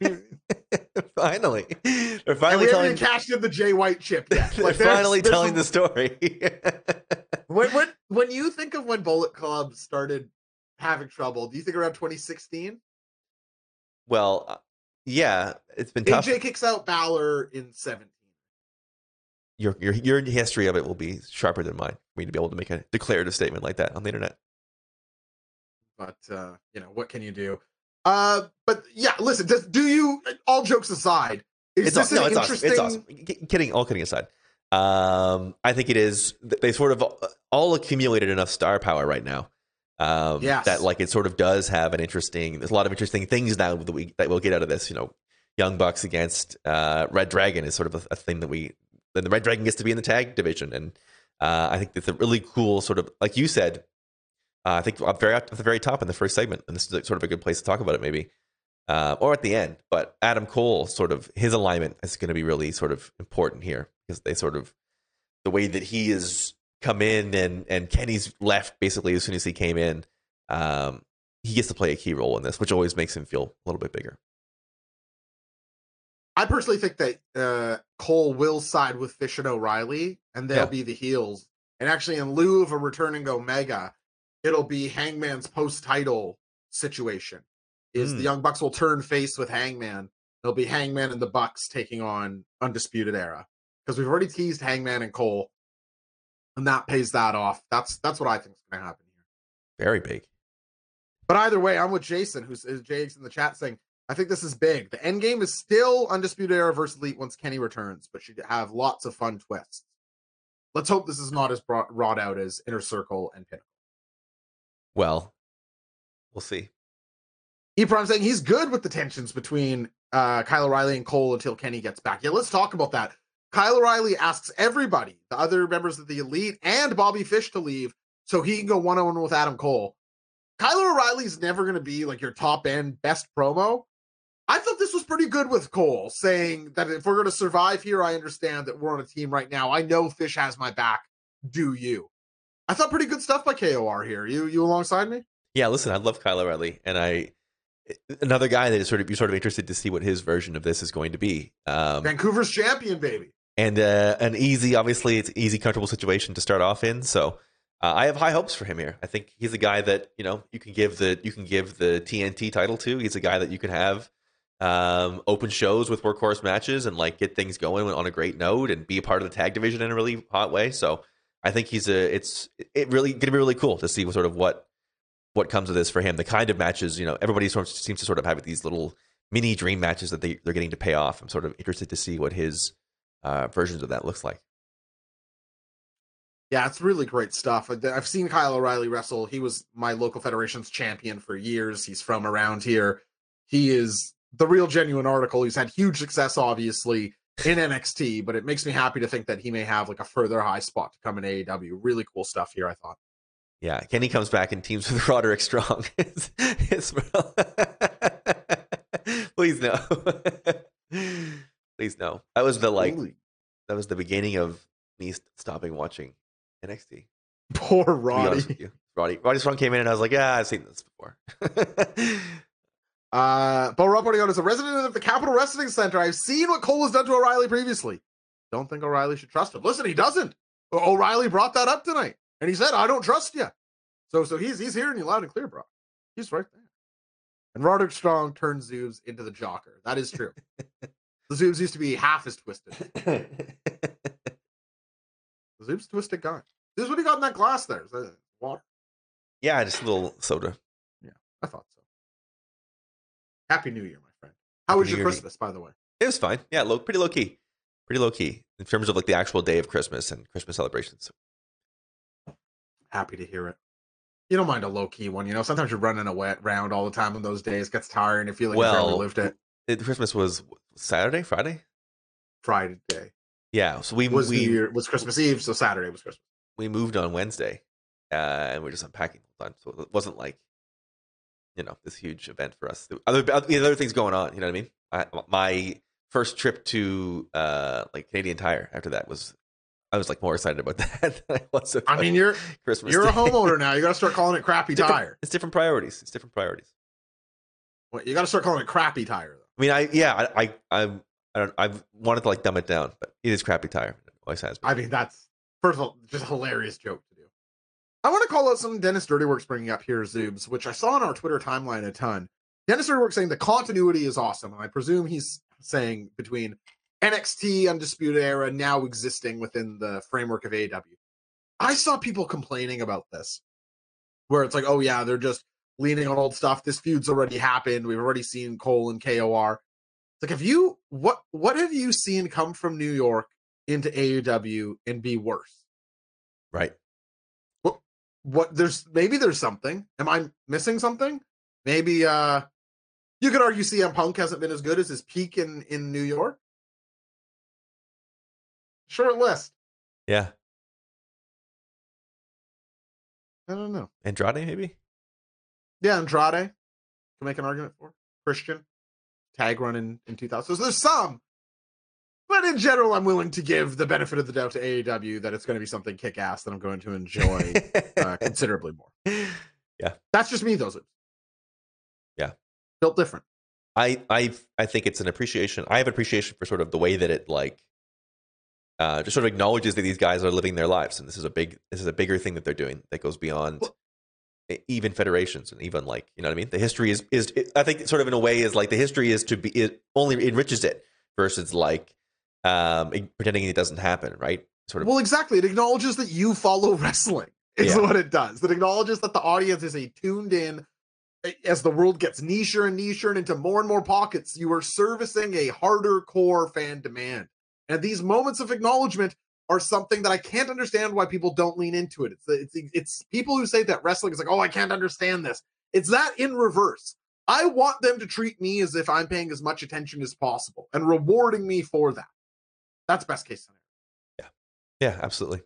*laughs* finally, they're and finally we haven't telling. cashed in the Jay White chip yet. *laughs* They're Like, there's- finally there's telling some- the story. *laughs* When, when when you think of when Bullet Club started having trouble, do you think around 2016? well, uh, yeah, it's been tough. AJ kicks out Balor in 17. Your your your history of it will be sharper than mine for me to be able to make a declarative statement like that on the internet. But uh, you know, what can you do? Uh, but yeah, listen, does, do you all jokes aside, is It's this aw- no, an it's awesome. interesting It's awesome. Kidding, all kidding aside, um, I think it is. They sort of all accumulated enough star power right now Um, Yes. That like it sort of does have an interesting. There's a lot of interesting things now that we that we'll get out of this. You know, Young Bucks against uh, Red Dragon is sort of a, a thing that we. Then the Red Dragon gets to be in the tag division, and uh, I think it's a really cool sort of like you said. Uh, I think up very at the very top in the first segment, and this is sort of a good place to talk about it, maybe, uh, or at the end. But Adam Cole, sort of his alignment is going to be really sort of important here because they sort of the way that he has come in and and Kenny's left basically as soon as he came in. Um, he gets to play a key role in this, which always makes him feel a little bit bigger. I personally think that uh, Cole will side with Fish and O'Reilly, and they'll Yeah. be the heels. And actually, in lieu of a returning Omega, it'll be Hangman's post-title situation. Is Hmm. the Young Bucks will turn face with Hangman? It'll be Hangman and the Bucks taking on Undisputed Era because we've already teased Hangman and Cole, and that pays that off. That's that's what I think is going to happen here. Very big. But either way, I'm with Jason, who's is Jake's in the chat saying, I think this is big. The end game is still Undisputed Era versus Elite once Kenny returns, but should have lots of fun twists. Let's hope this is not as brought, wrought out as Inner Circle and Pinnacle. Well, we'll see. E saying he's good with the tensions between uh, Kyle O'Reilly and Cole until Kenny gets back. Yeah, let's talk about that. Kyle O'Reilly asks everybody, the other members of the Elite and Bobby Fish to leave so he can go one on one with Adam Cole. Kyle O'Reilly's never going to be like your top end best promo. I thought this was pretty good with Cole saying that if we're going to survive here, I understand that we're on a team right now. I know Fish has my back. Do you? I thought pretty good stuff by KOR here. You you alongside me? Yeah, listen, I love Kyle O'Reilly, and I another guy that is sort of you're sort of interested to see what his version of this is going to be. Um, Vancouver's champion, baby. and uh, an easy, obviously, it's easy, comfortable situation to start off in. So uh, I have high hopes for him here. I think he's a guy that you know you can give the you can give the TNT title to. He's a guy that you can have um, open shows with workhorse matches and like get things going on a great note and be a part of the tag division in a really hot way. So I think he's a it's it really to be really cool to see what sort of what what comes of this for him. The kind of matches you know everybody sort of seems to sort of have these little mini dream matches that they they're getting to pay off. I'm sort of interested to see what his uh, versions of that looks like. Yeah, it's really great stuff. I've seen Kyle O'Reilly wrestle. He was my local federation's champion for years. He's from around here. He is the real genuine article. He's had huge success, obviously, in NXT, but it makes me happy to think that he may have like a further high spot to come in AEW. Really cool stuff here, I thought. Yeah, Kenny comes back and teams with *laughs* Roderick Strong. *laughs* it's, it's *laughs* please no, please no. That was the like Holy- that was the beginning of me stopping watching NXT. poor Roddy. Roddy Roddy Strong came in and I was like, yeah, I've seen this before. Uh, Bo putting on as a resident of the Capital Wrestling Center. I've seen what Cole has done to O'Reilly previously. Don't think O'Reilly should trust him. Listen, he doesn't. O- O'Reilly brought that up tonight, and he said, "I don't trust you." So, so he's he's hearing you loud and clear, bro. He's right there. And Roderick Strong turns Zoobs into the Joker. That is true. *laughs* the Zoobs used to be half as twisted. *laughs* The Zoobs twisted guy. This is what he got in that glass there. Is that water? yeah, just a little soda. Yeah, I thought so. Happy New Year, my friend. How Happy was New your Year. Christmas, by the way? It was fine. Yeah, low, pretty low key, pretty low key in terms of like the actual day of Christmas and Christmas celebrations. Happy to hear it. You don't mind a low key one, you know. Sometimes you're running a wet round all the time on those days, gets tired, and you feel like you Well, barely lived it. It, Christmas was Saturday, Friday. Friday day Yeah, so we was we Year was Christmas Eve, so Saturday was Christmas. we moved on Wednesday, uh, and we're just unpacking the whole time. So it wasn't like, you know, this huge event for us. Other other things going on. You know what I mean? I, my first trip to uh, like Canadian Tire after that was, I was like more excited about *laughs* that than I was. I mean, you're Christmas. you're a homeowner now. You got to start calling it *laughs* crappy Different- tire. It's different priorities. It's different priorities. Well, You got to start calling it crappy tire. Though. I mean, I yeah, I I I'm, I don't I've wanted to like dumb it down, but it is crappy tire. Always has been. I mean, that's first of all just a hilarious joke. I want to call out some Dennis Dirty Works bringing up here, Zoobs, which I saw on our Twitter timeline a ton. Dennis Dirty Works saying the continuity is awesome, and I presume he's saying between NXT Undisputed Era now existing within the framework of AEW. I saw people complaining about this, where it's like, oh yeah, they're just leaning on old stuff. This feud's already happened. We've already seen Cole and KOR. Like, have you what what have you seen come from New York into AEW and be worse? right. What there's maybe there's something. Am I missing something? Maybe uh you could argue CM Punk hasn't been as good as his peak in in New York. Short list. Yeah. I don't know. Andrade, maybe? Yeah, Andrade. Can make an argument for Christian tag run in, in 2000. So there's some, but in general, I'm willing to give the benefit of the doubt to AEW that it's going to be something kick ass that I'm going to enjoy *laughs* uh, considerably more. Yeah. That's just me, those. Yeah. Built different. I I I think it's an appreciation. I have appreciation for sort of the way that it like uh, just sort of acknowledges that these guys are living their lives, and this is a big this is a bigger thing that they're doing that goes beyond Well- even federations and even like you know what I mean. The history is is I think sort of in a way is like the history is to be it only enriches it versus like um pretending it doesn't happen, right? Sort of Well, exactly. It acknowledges that you follow *laughs* wrestling, is Yeah. what it does. It acknowledges that the audience is a tuned in. As the world gets nicher and nicher and into more and more pockets, you are servicing a harder core fan demand. And these moments of acknowledgement are something that I can't understand why people don't lean into it. It's it's it's people who say that wrestling is like, oh, I can't understand this. It's that in reverse. I want them to treat me as if I'm paying as much attention as possible and rewarding me for that. That's best case scenario. yeah, Yeah, absolutely.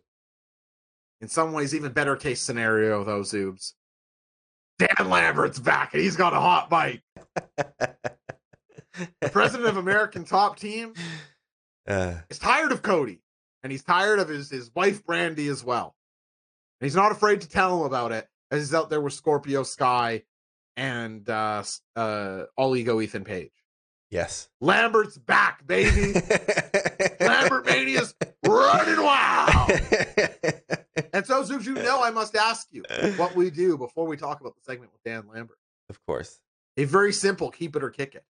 In some ways, even better case scenario, though, Zoobs. Dan Lambert's back and he's got a hot bite. The president of American Top Team *laughs* uh, is tired of Cody and he's tired of his, his wife, Brandi, as well. And he's not afraid to tell him about it as he's out there with Scorpio Sky and uh, uh, All Ego Ethan Page. yes. Lambert's back, baby. *laughs* Mania's running wild. *laughs* And so, Zoobs, you know I must ask you what we do before we talk about the segment with Dan Lambert. of course. A very simple keep it or kick it.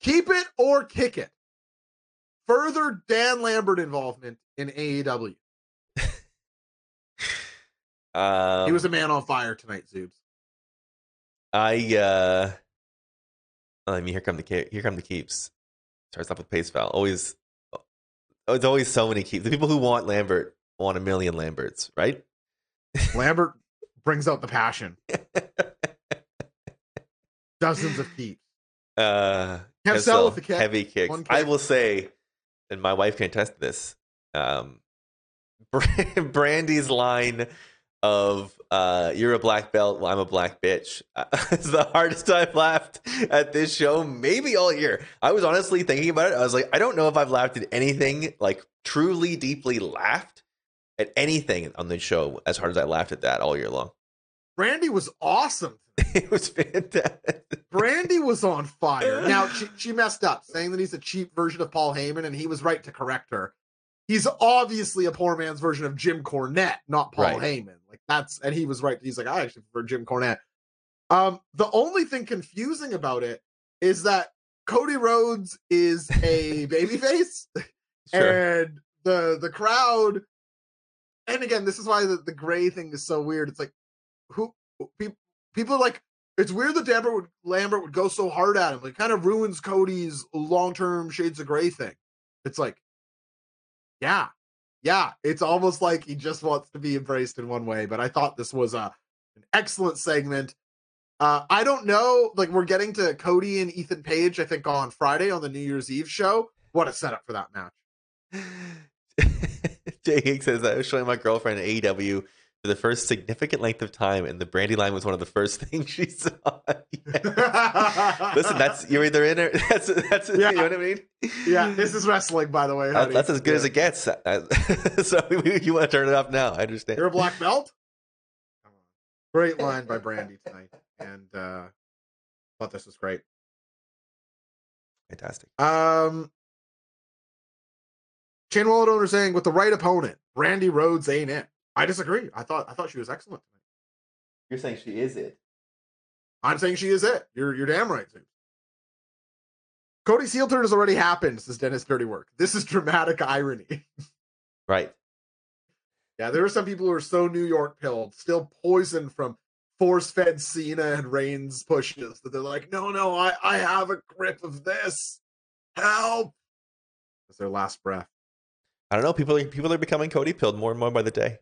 Keep it or kick it. Further Dan Lambert involvement in AEW. *laughs* Um, he was a man on fire tonight, Zoobs. I uh I mean here come the here come the keeps. Starts off with pace foul. Always oh, it's always so many keeps. The people who want Lambert want a million Lamberts, right? Lambert brings out the passion. *laughs* Dozens of keeps. uh Can't so with the kick. heavy kicks. One I will say, and my wife can attest to this. Um *laughs* Brandi's line of uh you're a black belt, well, I'm a black bitch. *laughs* it's the hardest I've laughed at this show, maybe all year. I was honestly thinking about it. I was like, I don't know if I've laughed at anything, like truly deeply laughed at anything on the show as hard as I laughed at that all year long. Brandi was awesome. *laughs* it was fantastic. Brandi was on fire. Now *laughs* she, she messed up, saying that he's a cheap version of Paul Heyman, and he was right to correct her. He's obviously a poor man's version of Jim Cornette, not Paul Right. Heyman. Like that's and he was right. He's like, I actually prefer Jim Cornette. Um, the only thing confusing about it is that Cody Rhodes is a *laughs* babyface, Sure. and the the crowd. And again, this is why the, the gray thing is so weird. It's like who people people are like it's weird that Lambert would Lambert would go so hard at him. It kind of ruins Cody's long term Shades of Gray thing. It's like, yeah, yeah. It's almost like he just wants to be embraced in one way. But I thought this was a an excellent segment. Uh, I don't know. Like we're getting to Cody and Ethan Page. I think on Friday on the New Year's Eve show. What a setup for that match. *laughs* Higgs says I was showing my girlfriend AEW for the first significant length of time, and the Brandi line was one of the first *laughs* things she saw. Listen, that's you're either in or *laughs* that's that's Yeah. you know what I mean. yeah, this is wrestling, by the way. Honey. that's as good as it gets. *laughs* So you want to turn it off now? I understand. You're a black belt? Great line by Brandi tonight. And uh thought this was great. Fantastic. Um Chain Wallet owner saying with the right opponent, Brandi Rhodes ain't it. I disagree. I thought I thought she was excellent. You're saying she is it? I'm saying she is it. You're you're damn right. Zeus. Cody's heel turn has already happened, says Dennis Dirty Work. This is dramatic irony. Right. *laughs* Yeah, there are some people who are so New York pilled, still poisoned from force fed Cena and Reigns pushes that they're like, no, no, I, I have a grip of this. Help. That's their last breath. I don't know. People are people are becoming Cody pilled more and more by the day.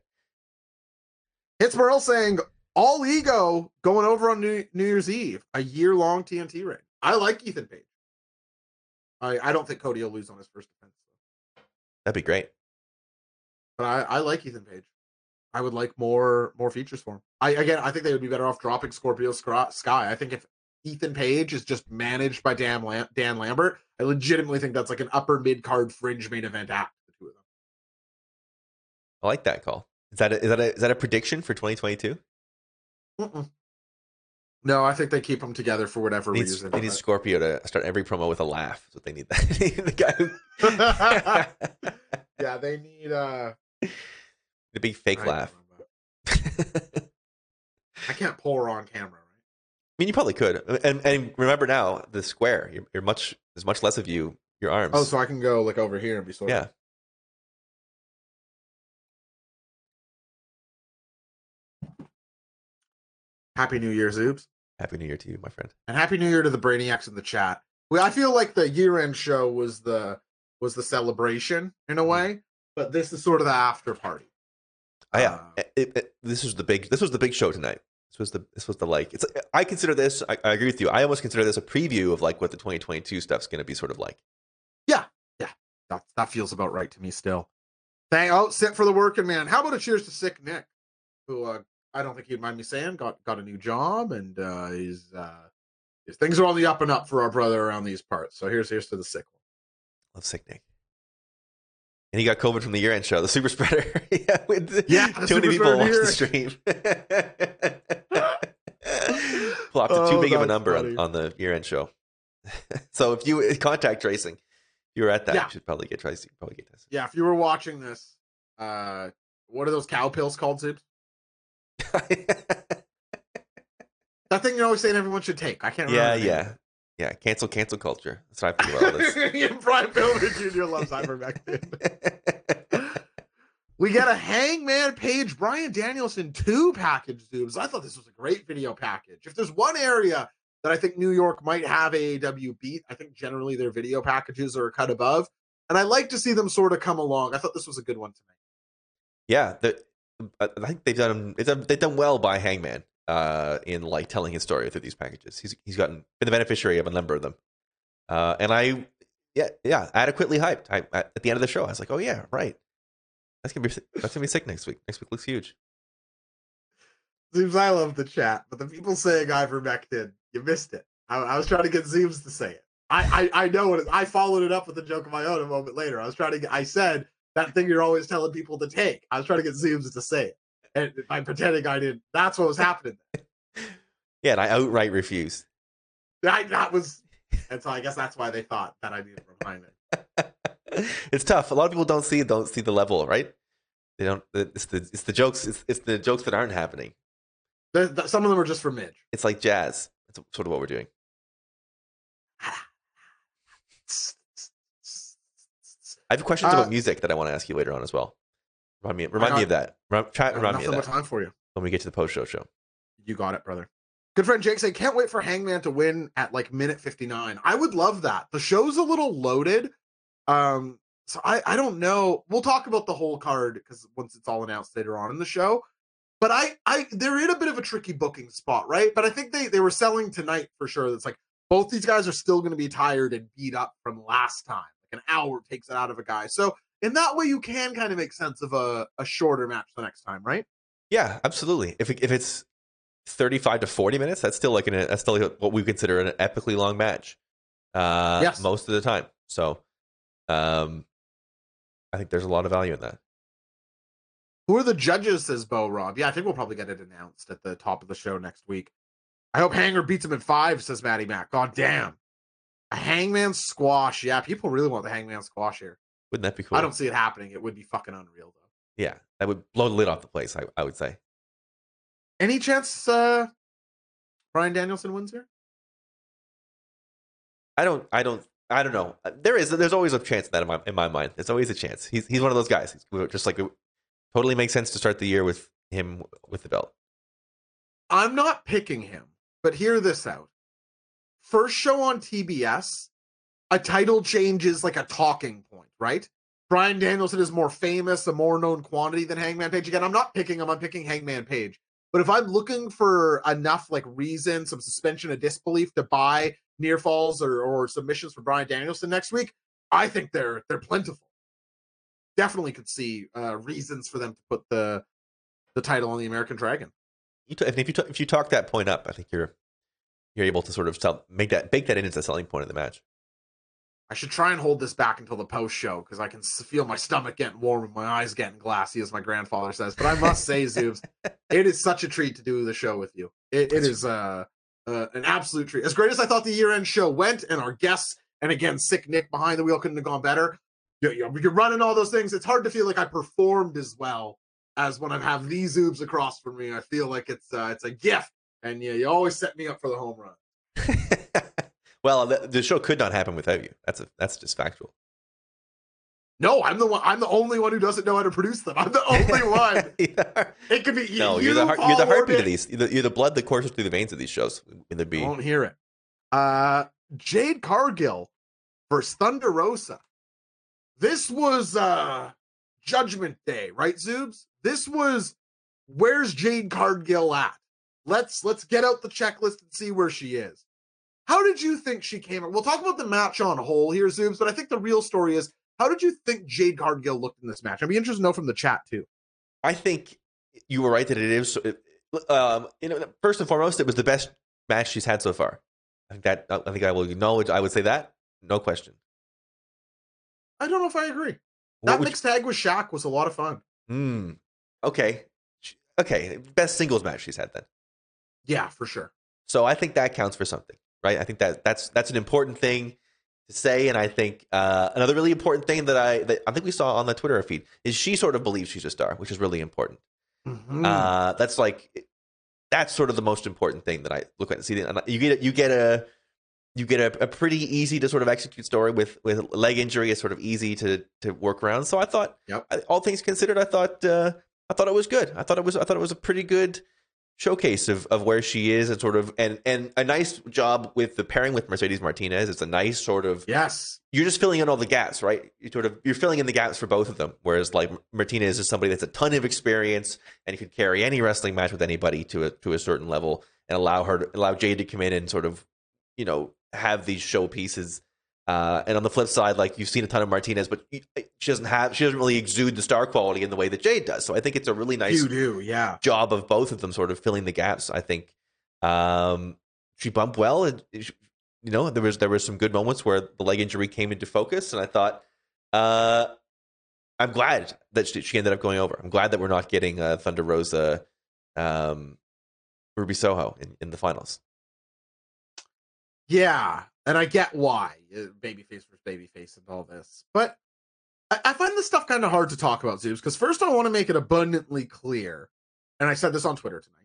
Hits Merle saying all ego going over on New, New Year's Eve, a year long TNT reign. I like Ethan Page. I, I don't think Cody will lose on his first defense. That'd be great. But I, I like Ethan Page. I would like more more features for him. I again, I think they would be better off dropping Scorpio Sky. I think if Ethan Page is just managed by Dan Lam- Dan Lambert, I legitimately think that's like an upper mid card fringe main event act. The two of them. I like that call. Is that a, is that a, is that a prediction for 2022? Mm-mm. No, I think they keep them together for whatever They need, reason. they need Scorpio to start every promo with a laugh. That's what they need. the guy who, yeah, they need uh *laughs* the big fake I laugh. don't know, but I I can't pull her on camera, right? I mean, you probably could. And and remember now, the square. You're, you're much. There's much less of you. Your arms. Oh, so I can go like over here and be sort yeah. of Happy New Year, Zoobs. Happy New Year to you, my friend. And happy new year to the Brainiacs in the chat. Well, I feel like the year-end show was the was the celebration in a Mm-hmm. way, but this is sort of the after party. Oh, yeah. Uh, It- it- this was the big. This was the big show tonight. This was the. This was the like. It's. I consider this. I, I agree with you. I almost consider this a preview of like what the 2022 stuff's going to be sort of like. Yeah, yeah, that that feels about right to me still. Thank oh, sit for the working man. How about a cheers to sick Nick, who uh, I don't think he'd mind me saying got got a new job and uh, he's uh, his things are on the up and up for our brother around these parts. So here's here's to the sick one. Love sick Nick. And he got COVID from the year end show, the super *laughs* spreader. yeah, with Yeah, too many people watched the stream. *laughs* Flopped to too Oh, big of a number on, on the year end show. *laughs* so if you contact tracing, if you were at that, Yeah. you should probably get tracing. Probably get tested. Yeah, if you were watching this, uh, what are those cow pills called, Zibs? *laughs* That thing you're always saying everyone should take. I can't yeah, remember. the name. yeah, yeah. Cancel, cancel culture. That's what I think about all this. *laughs* Brian Pillman Jr. loves ivermectin. *laughs* We get a Hangman Page Bryan Danielson two package zooms. I thought this was a great video package. If there's one area that I think New York might have AEW beat, I think generally their video packages are a cut above. And I like to see them sort of come along. I thought this was a good one tonight. yeah, the, I think they've done they've done, they've done well by Hangman uh, in like telling his story through these packages. He's he's gotten been the beneficiary of a number of them, uh, and I yeah yeah adequately hyped. I, at the end of the show, I was like, oh yeah, right. That's gonna be that's gonna be sick next week. Next week looks huge. Zoobs, I love the chat, but the people saying ivermectin, you missed it. I, I was trying to get Zoobs to say it. I, I I know what it, I followed it up with a joke of my own a moment later. I was trying to. I said that thing you're always telling people to take. I was trying to get Zoobs to say it, and I'm pretending I didn't. That's what was happening. *laughs* Yeah, and I outright refused. That that was, and so I guess that's why they thought that I needed to remind it. *laughs* it's tough. A lot of people don't see don't see the level, right? They don't. It's the it's the jokes. It's, it's the jokes that aren't happening. The- some of them are just for Midge. It's like jazz. That's sort of what we're doing. *sighs* I have questions Uh, about music that I want to ask you later on as well. Remind me, remind got- me of that. Rem- Try I to have remind me of that time for you. when we get to the post show show. You got it, brother. Good friend Jake saying, can't wait for Hangman to win at like minute 59. I would love that. The show's a little loaded. Um, so I, I don't know. We'll talk about the whole card because once it's all announced later on in the show. But I, I they're in a bit of a tricky booking spot, right? But I think they they were selling tonight for sure. That's like both these guys are still going to be tired and beat up from last time. Like an hour takes it out of a guy. So in that way, you can kind of make sense of a, a shorter match the next time, right? Yeah, absolutely. If it, if it's thirty five to forty minutes, that's still like an that's still what we consider an epically long match. Uh, Yes. most of the time. So, um, I think there's a lot of value in that. Who are the judges? Says Bo Rob. Yeah, I think we'll probably get it announced at the top of the show next week. I hope Hanger beats him in five, says Matty Mac. God damn. A hangman squash. Yeah, people really want the hangman squash here. Wouldn't that be cool? I don't see it happening. It would be fucking unreal though. Yeah, that would blow the lid off the place. I, I would say. Any chance uh Bryan Danielson wins here? I don't. I don't. I don't know. There is. There's always a chance of that in my in my mind. There's always a chance. He's he's one of those guys. He's just like it totally makes sense to start the year with him with the belt. I'm not picking him, but hear this out. First show on TBS, a title change is like a talking point, right? Bryan Danielson is more famous, a more known quantity than Hangman Page. Again, I'm not picking him, I'm picking Hangman Page. But if I'm looking for enough like reason, some suspension of disbelief to buy near falls or, or submissions for Bryan Danielson next week, I think they're they're plentiful. Definitely could see uh, reasons for them to put the the title on the American Dragon. You t- if you t- if you talk that point up, I think you're you're able to sort of sell, make that bake that in as a selling point of the match. I should try and hold this back until the post show because I can feel my stomach getting warm and my eyes getting glassy, as my grandfather says. But I must say, Zoobs, *laughs* it is such a treat to do the show with you. it, it is uh, uh, an absolute treat. As great as I thought the year end show went, and our guests, and again, sick Nick behind the wheel couldn't have gone better. You're, you're running all those things. It's hard to feel like I performed as well as when I have these Zoobs across from me. I feel like it's uh, it's a gift, and yeah, you always set me up for the home run. *laughs* well, the, the, show could not happen without you. That's a that's just factual. No, I'm the one. I'm the only one who doesn't know how to produce them. I'm the only *laughs* one. *laughs* it could be no. You, are the heart, you're the heartbeat of these. You're the, you're the, blood that courses through the veins of these shows. In the be. I won't hear it. Uh, Jade Cargill versus Thunder Rosa. This was uh Judgment Day, right, Zoobs? This was where's Jade Cargill at? Let's let's get out the checklist and see where she is. How did you think she came? We'll talk about the match on whole here, Zoobs, but I think the real story is how did you think Jade Cargill looked in this match? I'd be interested to know from the chat too. I think you were right that it is. Um, you know, first and foremost, it was the best match she's had so far. I think that I think I will acknowledge. I would say that, no question. I don't know if I agree. What that mixed you... tag with Shaq was a lot of fun. Hmm. Okay. Okay. Best singles match she's had then. Yeah, for sure. So I think that counts for something, right? I think that that's that's an important thing to say, and I think uh, another really important thing that I that I think we saw on the Twitter feed is she sort of believes she's a star, which is really important. Mm-hmm. Uh, that's like that's sort of the most important thing that I look at and see. The you get you get a you get a, a, pretty easy to sort of execute story with with leg injury is sort of easy to to work around. So I thought, yep. all things considered, I thought uh, I thought it was good. I thought it was I thought it was a pretty good showcase of, of where she is and sort of and and a nice job with the pairing with Mercedes Martinez. It's a nice sort of yes. You're just filling in all the gaps, right? You sort of you're filling in the gaps for both of them. Whereas like Martinez is somebody that's a ton of experience and you can carry any wrestling match with anybody to a to a certain level and allow her to, allow Jade to come in and sort of you know have these showpieces. Uh, and on the flip side, like you've seen a ton of Martinez, but she doesn't have she doesn't really exude the star quality in the way that Jade does. So I think it's a really nice you do, yeah. job of both of them sort of filling the gaps. I think um, she bumped well, and you know there was there were some good moments where the leg injury came into focus, and I thought uh, I'm glad that she, she, ended up going over. I'm glad that we're not getting uh, Thunder Rosa, um, Ruby Soho in, in the finals. Yeah, and I get why uh, babyface versus babyface and all this, but I, I find this stuff kind of hard to talk about, Zeus. Because first, I want to make it abundantly clear, and I said this on Twitter tonight.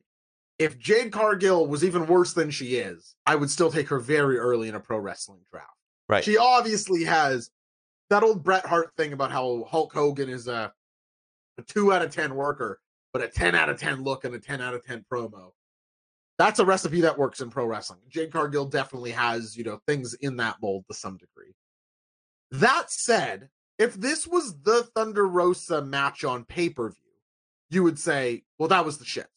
If Jade Cargill was even worse than she is, I would still take her very early in a pro wrestling draft. Right. She obviously has that old Bret Hart thing about how Hulk Hogan is a, a two out of ten worker, but a ten out of ten look and a ten out of ten promo that's a recipe that works in pro wrestling. Jade Cargill definitely has, you know, things in that mold to some degree. That said, if this was the Thunder Rosa match on pay per view, you would say, well, that was the shit.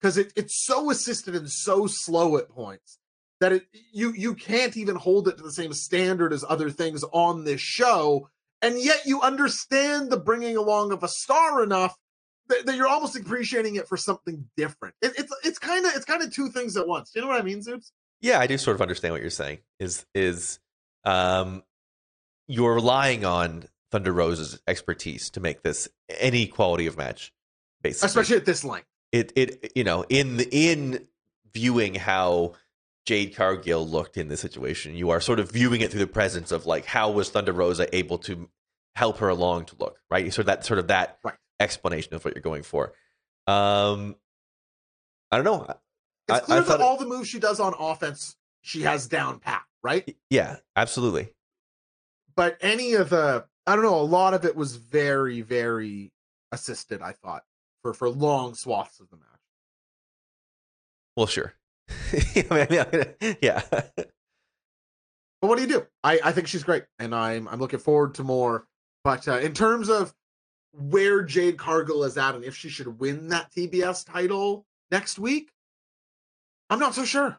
Because it, it's so assisted and so slow at points that it you you can't even hold it to the same standard as other things on this show. And yet you understand the bringing along of a star enough that you're almost appreciating it for something different. It, it's it's kind of it's kind of two things at once. Do you know what I mean, Zoobs? Yeah, I do sort of understand what you're saying. Is is um you're relying on Thunder Rosa's expertise to make this any quality of match, basically, especially at this length. It it you know in the, in viewing how Jade Cargill looked in this situation, you are sort of viewing it through the presence of like how was Thunder Rosa able to help her along to look right. So that sort of that right explanation of what you're going for. Um, I don't know. It's clear I, I that all the moves she does on offense, she has down pat, right? Yeah, absolutely. But any of the, I don't know, a lot of it was very, very assisted. I thought for for long swaths of the match. Well, sure. *laughs* *laughs* yeah. But what do you do? I, I think she's great, and I'm I'm looking forward to more But uh, in terms of where Jade Cargill is at and if she should win that TBS title next week, I'm not so sure.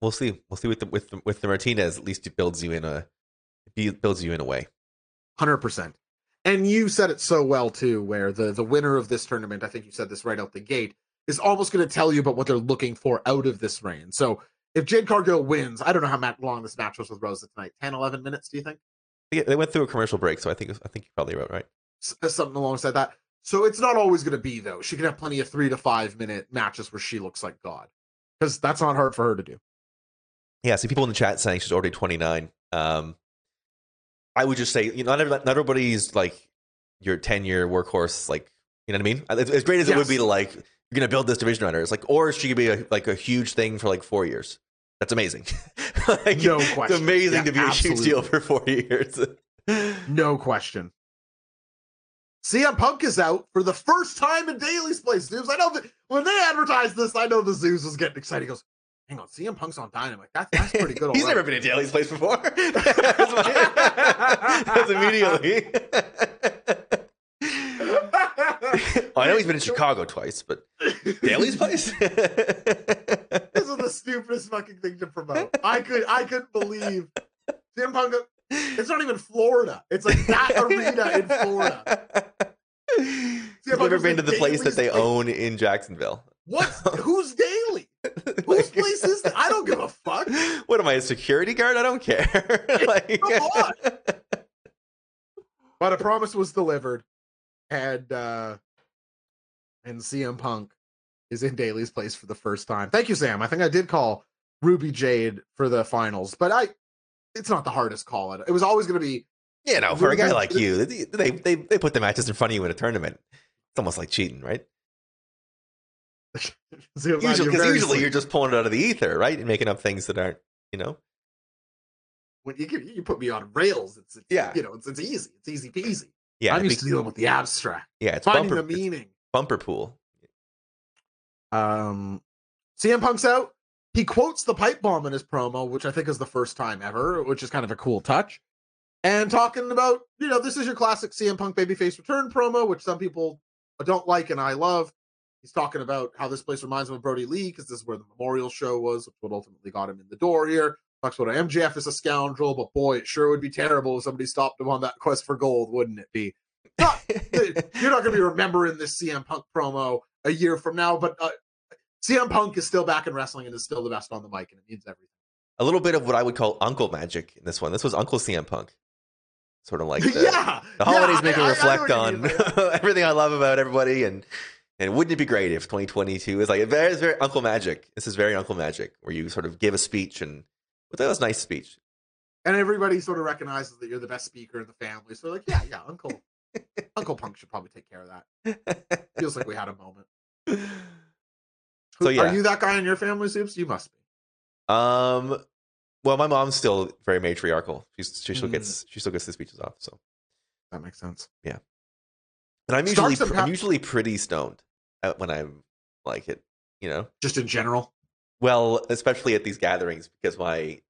We'll see. We'll see with the with the, with the Martinez. At least it builds you in a builds you in a way. Hundred percent. And you said it so well too, where the the winner of this tournament, I think you said this right out the gate, is almost going to tell you about what they're looking for out of this reign. So if Jade Cargill wins, I don't know how long this match was with Rosa tonight. 10, 11 minutes, do you think? They went through a commercial break, so I think I think you're probably right. Right. S- something alongside that. So it's not always going to be though. She can have plenty of three to five minute matches where she looks like God, because that's not hard for her to do. Yeah, see people in the chat saying she's already 29. Um, I would just say, you know, not, not everybody's like your 10 year workhorse. Like, you know what I mean? As, as great as yes. it would be to like, you're going to build this division around her. It's like, or she could be a, like a huge thing for like four years. That's amazing. *laughs* like, no question. It's amazing yeah, to be absolutely. a huge deal for four years. *laughs* no question. CM Punk is out for the first time in Daily's Place. News. I know that when they advertised this, I know the Zeus was getting excited. He goes, hang on, CM Punk's on Dynamite. That's that's pretty good. *laughs* He's never been in Daily's Place before. that's immediately. oh, I know he's been in Chicago twice, but Daily's Place. This is the stupidest fucking thing to promote. I could I couldn't believe CM Punk. It's not even Florida. It's like that *laughs* arena in Florida. You've never been to the place that they own in Jacksonville. What? Who's Daily? *laughs* Whose place is that? I don't give a fuck. What am I, a security guard? I don't care. *laughs* like, Come on. but a promise was delivered, and uh and CM Punk is in Daily's place for the first time. Thank you, Sam. I think I did call Ruby Jade for the finals, but I it's not the hardest call. It was always going to be. You know, for a guy like you, they, they they put the matches in front of you in a tournament. It's almost like cheating, right? *laughs* usually, because usually you're just pulling it out of the ether, right, and making up things that aren't, you know. When you can, you put me on rails, it's, it's yeah, you know, it's it's easy, it's easy peasy. Yeah, I'm used to dealing with the abstract. Yeah, it's finding bumper, the meaning. Bumper pool. Um, CM Punk's out. He quotes the pipe bomb in his promo, which I think is the first time ever, which is kind of a cool touch. And talking about, you know, this is your classic CM Punk babyface return promo, which some people don't like and I love. He's talking about how this place reminds him of Brodie Lee because this is where the memorial show was, which what ultimately got him in the door here. Talks about MJF is a scoundrel, but boy, it sure would be terrible if somebody stopped him on that quest for gold, wouldn't it be? Not, *laughs* you're not going to be remembering this CM Punk promo a year from now, but uh, CM Punk is still back in wrestling and is still the best on the mic, and it means everything. A little bit of what I would call Uncle Magic in this one. This was Uncle CM Punk, sort of like *laughs* the, yeah, the holidays yeah, make me reflect on *laughs* everything I love about everybody, and and wouldn't it be great if 2022 is like very, very Uncle Magic? This is very Uncle Magic, where you sort of give a speech and but that was a nice speech. And everybody sort of recognizes that you're the best speaker in the family. So like, yeah, yeah, Uncle *laughs* Uncle Punk should probably take care of that. Feels like we had a moment. So yeah, are you that guy in your family, Soups? You must be. Um, well, my mom's still very matriarchal. She's, she still mm. gets she still gets the speeches off. So that makes sense. Yeah, and I'm usually pr- I'm usually pretty stoned when I'm like it. You know, just in general. Well, especially at these gatherings because my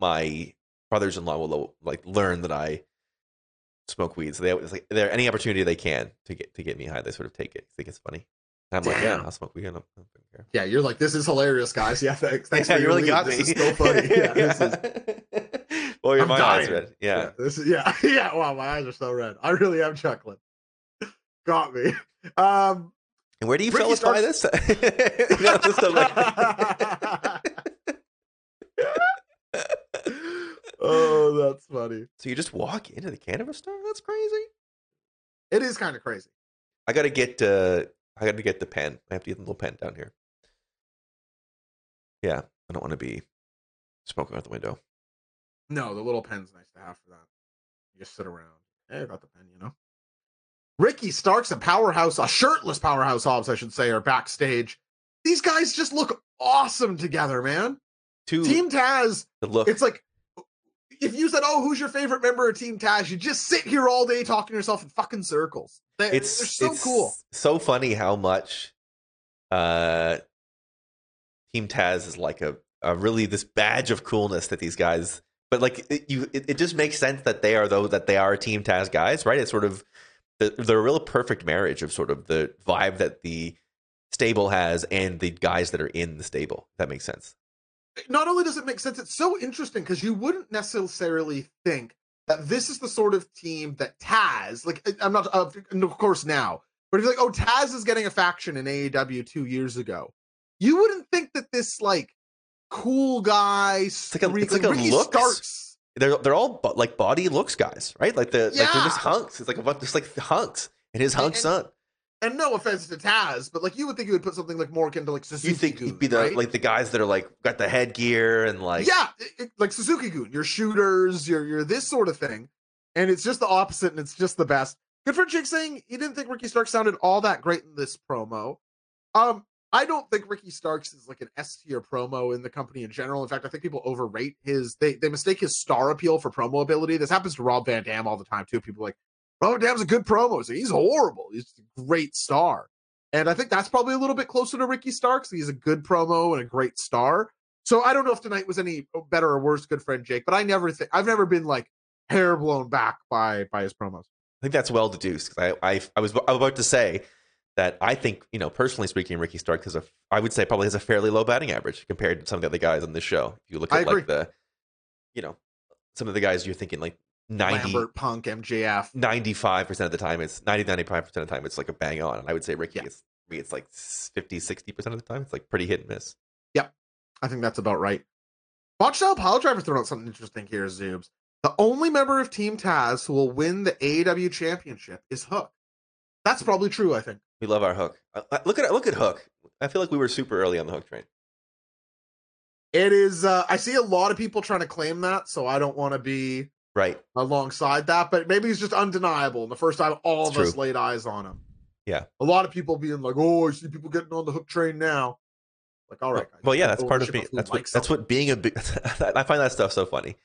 my brothers-in-law will like learn that I smoke weed, so they always like there any opportunity they can to get to get me high, they sort of take it. They think it's funny. I'm Damn. like, yeah, I'll smoke weed. I don't, care. Yeah, you're like, this is hilarious, guys. Yeah, thanks. Thanks *laughs* yeah, for you really got this me. This is so funny. *laughs* Yeah, this is. *laughs* Well, your eyes red. Yeah. yeah. This is yeah, yeah. Wow, my eyes are so red. I really am chuckling. got me. Um, and where do you fellas buy this? oh, that's funny. So you just walk into the cannabis store? That's crazy. It is kind of crazy. I got to get uh, I got to get the pen. I have to get the little pen down here. Yeah, I don't want to be smoking out the window. No, the little pen's nice to have for that. You just sit around. Hey, I got the pen, you know. Ricky Starks and Powerhouse, a shirtless Powerhouse Hobbs, I should say, are backstage. These guys just look awesome together, man. Two, Team Taz. The look. It's like if you said, "Oh, who's your favorite member of Team Taz?" You just sit here all day talking to yourself in fucking circles. They, it's they're so it's cool. So funny how much uh, Team Taz is like a, a really this badge of coolness that these guys but like it, you, it, it just makes sense that they are though that they are Team Taz guys, right? It's sort of the, they're a real perfect marriage of sort of the vibe that the stable has and the guys that are in the stable. That makes sense. Not only does it make sense, it's so interesting because you wouldn't necessarily think that this is the sort of team that Taz, like I'm not, uh, of course now, but if you're like, oh, Taz is getting a faction in AEW two years ago, you wouldn't think that this like cool guy, it's like a, it's like, like Ricky looks. Starks. They're they're all bo- like body looks guys, right? Like the yeah. like they're just hunks. It's like a bunch just like hunks and his hunk and, son. And no offense to Taz, but like you would think you would put something like more akin to like Suzuki. You think you'd be the right? like the guys that are like got the headgear and like yeah, it, like Suzuki-gun. You're shooters. You're you're this sort of thing, and it's just the opposite, and it's just the best. Good for Jake saying he didn't think Ricky Stark sounded all that great in this promo. Um, I don't think Ricky Starks is like an S tier promo in the company in general. In fact, I think people overrate his they they mistake his star appeal for promo ability. This happens to Rob Van Dam all the time too. People like Rob Van Dam's a good promo. So he's horrible. He's a great star. And I think that's probably a little bit closer to Ricky Starks. He's a good promo and a great star. So I don't know if tonight was any oh, better or worse, good friend Jake, but I never think I've never been like hair blown back by by his promos. I think that's well deduced. I I, I was I was about to say that I think, you know, personally speaking, Ricky Stark has a, I would say probably has a fairly low batting average compared to some of the other guys on this show. If you look at like the, you know, some of the guys you're thinking like 90, Lambert, Punk, MJF. 95% of the time, it's 90, 95% of the time, it's like a bang on. And I would say Ricky, yeah. it's, it's like 50, 60% of the time. It's like pretty hit and miss. Yep. I think that's about right. Botch Style Pile Driver throwing out something interesting here, Zoobs. The only member of Team Taz who will win the AEW championship is Hook. That's probably true, I think. We love our hook. Look at look at Hook. I feel like we were super early on the Hook train. It is. Uh, I see a lot of people trying to claim that, so I don't want to be right alongside that. But maybe he's just undeniable. And the first time all it's of true. us laid eyes on him. Yeah. A lot of people being like, "Oh, I see people getting on the Hook train now." Like, all right. Well, yeah, that's part of me. That's what. That's what being a big. *laughs* I find that stuff so funny.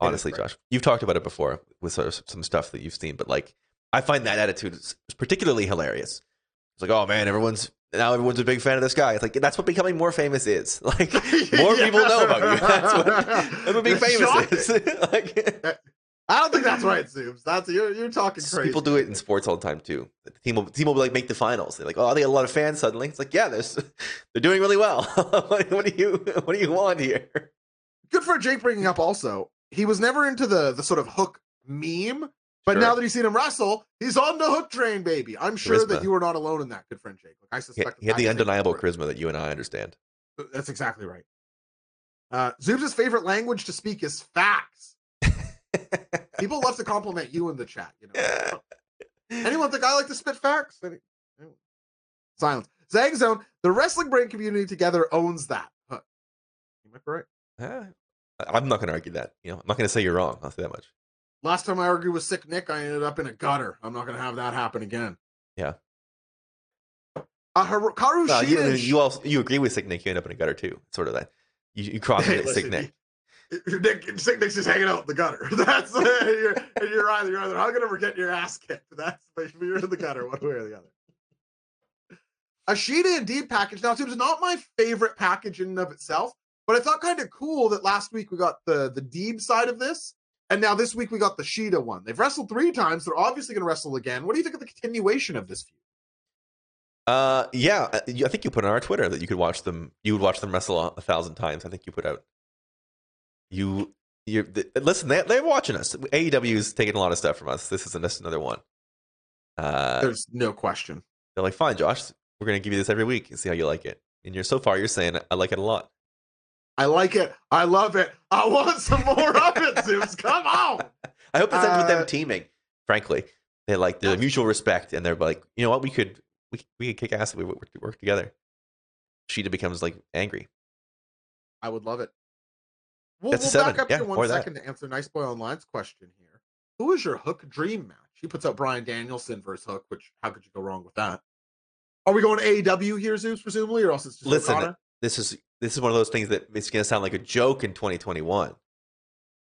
Honestly, Josh, you've talked about it before with sort of some stuff that you've seen, but like, I find that attitude particularly hilarious it's like, oh man, everyone's now everyone's a big fan of this guy. It's like that's what becoming more famous is. *laughs* Like *laughs* more yeah. people know about you. *laughs* That's what, that's what being famous is. like, I don't think that's right, Zooms. That's you're you're talking crazy. People do it in sports all the time too. The team will team will like make the finals. They're like, oh, they got a lot of fans suddenly. It's like, yeah, there's they're doing really well. what, what do you what do you want here? Good for Jake bringing up also. He was never into the the sort of hook meme but sure. now that you've seen him wrestle, he's on the hook train, baby. I'm sure charisma. that you are not alone in that, good friend Jake. Like I suspect he, he had the undeniable charisma that you and I understand. That's exactly right. Uh, Zoob's favorite language to speak is facts. *laughs* People love to compliment you in the chat. You know, anyone think I like to spit facts? Any... Silence. Zag Zone. The wrestling brain community together owns that. Huh. You might be right. Yeah, I'm not going to argue that. You know, I'm not going to say you're wrong. I'll say that much. Last time I argued with Sick Nick, I ended up in a gutter. I'm not going to have that happen again. Yeah. Uh, Karu uh, you, you, also you agree with Sick Nick, you end up in a gutter too. sort of that. You, you *laughs* cross hey, Sick Nick. Nick. Sick Nick's just hanging out in the gutter. *laughs* That's *laughs* you're, and you're either you're either hugging him or getting your ass kicked. That's you're in the gutter one way or the other. A Shida Indeed package now it seems not my favorite package in and of itself, but I thought kind of cool that last week we got the the Deeb side of this, and now this week we got the Shida one. They've wrestled three times. They're obviously going to wrestle again. What do you think of the continuation of this feud? Uh, yeah, uh, I think you put on our Twitter that you could watch them. You would watch them wrestle a, thousand times. I think you put out. You, you listen. They, they're watching us. AEW is taking a lot of stuff from us. This is just another one. Uh, There's no question. They're like, fine, Josh. We're going to give you this every week and see how you like it. And you're so far, you're saying I like it a lot. I like it. I love it. I want some more of it, *laughs* Zeus. Come on. I hope this ends with them uh, teaming. Frankly, they like the mutual respect, and they're like, you know what, we could we we could kick ass if we work, work together. Shida becomes like angry. I would love it. We'll, That's we'll back up yeah, here one second that. to answer Nice Boy Online's question here. Who is your Hook dream match? He puts out Bryan Danielson versus Hook, which how could you go wrong with that? Are we going to AEW here, Zeus, presumably, or else it's just listen? Okada? This is this is one of those things that it's going to sound like a joke in 2021,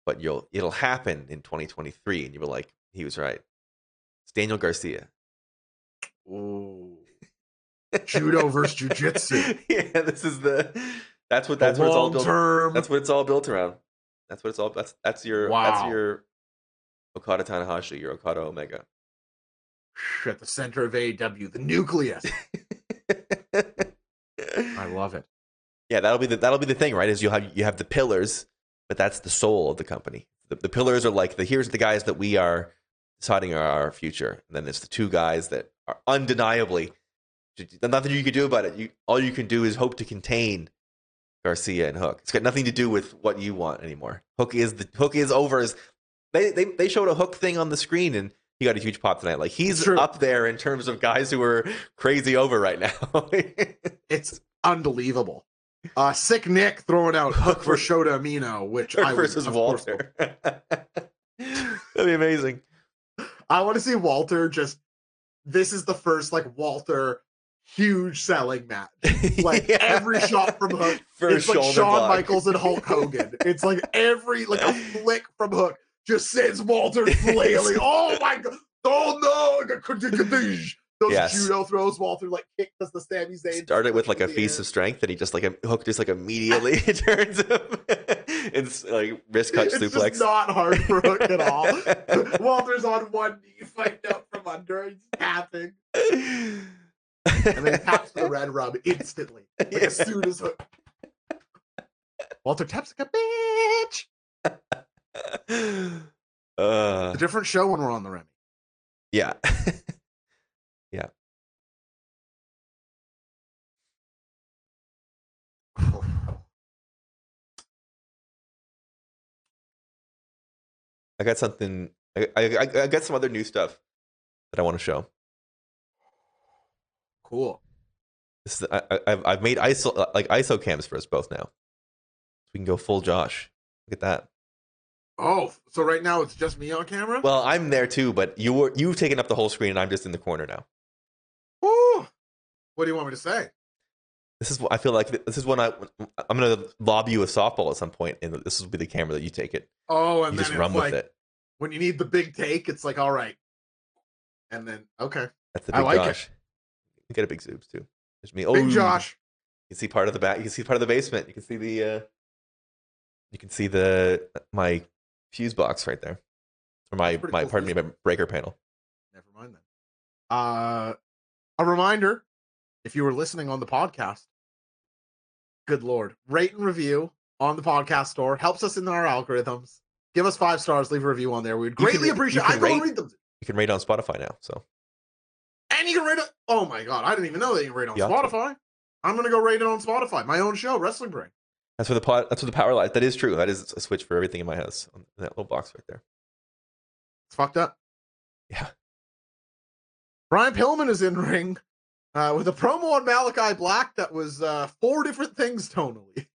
but you'll it'll happen in 2023, and you'll be like, he was right. It's Daniel Garcia. Ooh. Judo versus jujitsu. *laughs* yeah, this is the. That's what that's what it's all built. Term. That's what it's all built around. That's what it's all. That's that's your that's your Okada Tanahashi, your Okada Omega. At the center of AEW, the nucleus. *laughs* I love it. Yeah, that'll be the that'll be the thing, right? Is you have you have the pillars, but that's the soul of the company. The, the pillars are like the here's the guys that we are deciding are our future, and then it's the two guys that are undeniably nothing you can do about it. You all you can do is hope to contain Garcia and Hook. It's got nothing to do with what you want anymore. Hook is the Hook is over. Is they they they showed a Hook thing on the screen and. He got a huge pop tonight. Like he's True. up there in terms of guys who are crazy over right now. *laughs* It's unbelievable. Uh, Sick Nick throwing out Hook for Shota Umino, which I Hook would, versus course, Walter. *laughs* That'd be amazing. I want to see Walter just. This is the first like Walter huge selling match. *laughs* Like Yeah. every shot from Hook, First it's like Shawn block. Michaels and Hulk Hogan. It's like every like a *laughs* flick from Hook just sends Walter flailing. Oh my god! Oh no! Those Yes. judo throws. Walter like kick does the Sami Zayn. Started with like a feast air. of strength, and he just like a hook just like immediately *laughs* turns him. *laughs* it's like wrist cut suplex. just not hard for Hook at all. *laughs* Walter's on one knee, fighting out from under, he's tapping, and then he taps the Redrum instantly, like as soon as Hook. Walter taps like a bitch. uh, A different show when we're on the Remy. yeah. I got something. I, I, I- I got some other new stuff that I want to show. Cool. This is, I, I, I've- I've made ISO uh, like ISO cams for us both now, so we can go full Josh. Look at that. Oh, so right now it's just me on camera? Well, I'm there too, but you were you've taken up the whole screen, and I'm just in the corner now. Ooh. What do you want me to say? This is what I feel like. This is when I I'm gonna lob you a softball at some point, and this will be the camera that you take it. Oh, and You then just run like with it. when you need the big take, it's like all right, and then okay, That's the I big like it. Josh. You get a big zooms too. There's me. Oh, big Josh. You can see part of the back. You can see part of the basement. You can see the. uh You can see the my fuse box right there, or my my cool pardon me, my breaker panel. Never mind then. Uh, a reminder: if you were listening on the podcast, good lord, rate and review on the podcast store helps us in our algorithms. Give us five stars, leave a review on there. We'd You can greatly appreciate. can I don't rate- read them, You can rate on Spotify now. So and you can rate it. Oh my god, I didn't even know that you can rate on You have to. Spotify. I'm gonna go rate it on Spotify. My own show, Wrestling Brain. that's where the pot. That's where the power lies. That is true. That is a switch for everything in my house. On that little box right there. It's fucked up. Yeah. Brian Pillman is in ring uh, with a promo on Malachi Black that was uh, four different things tonally.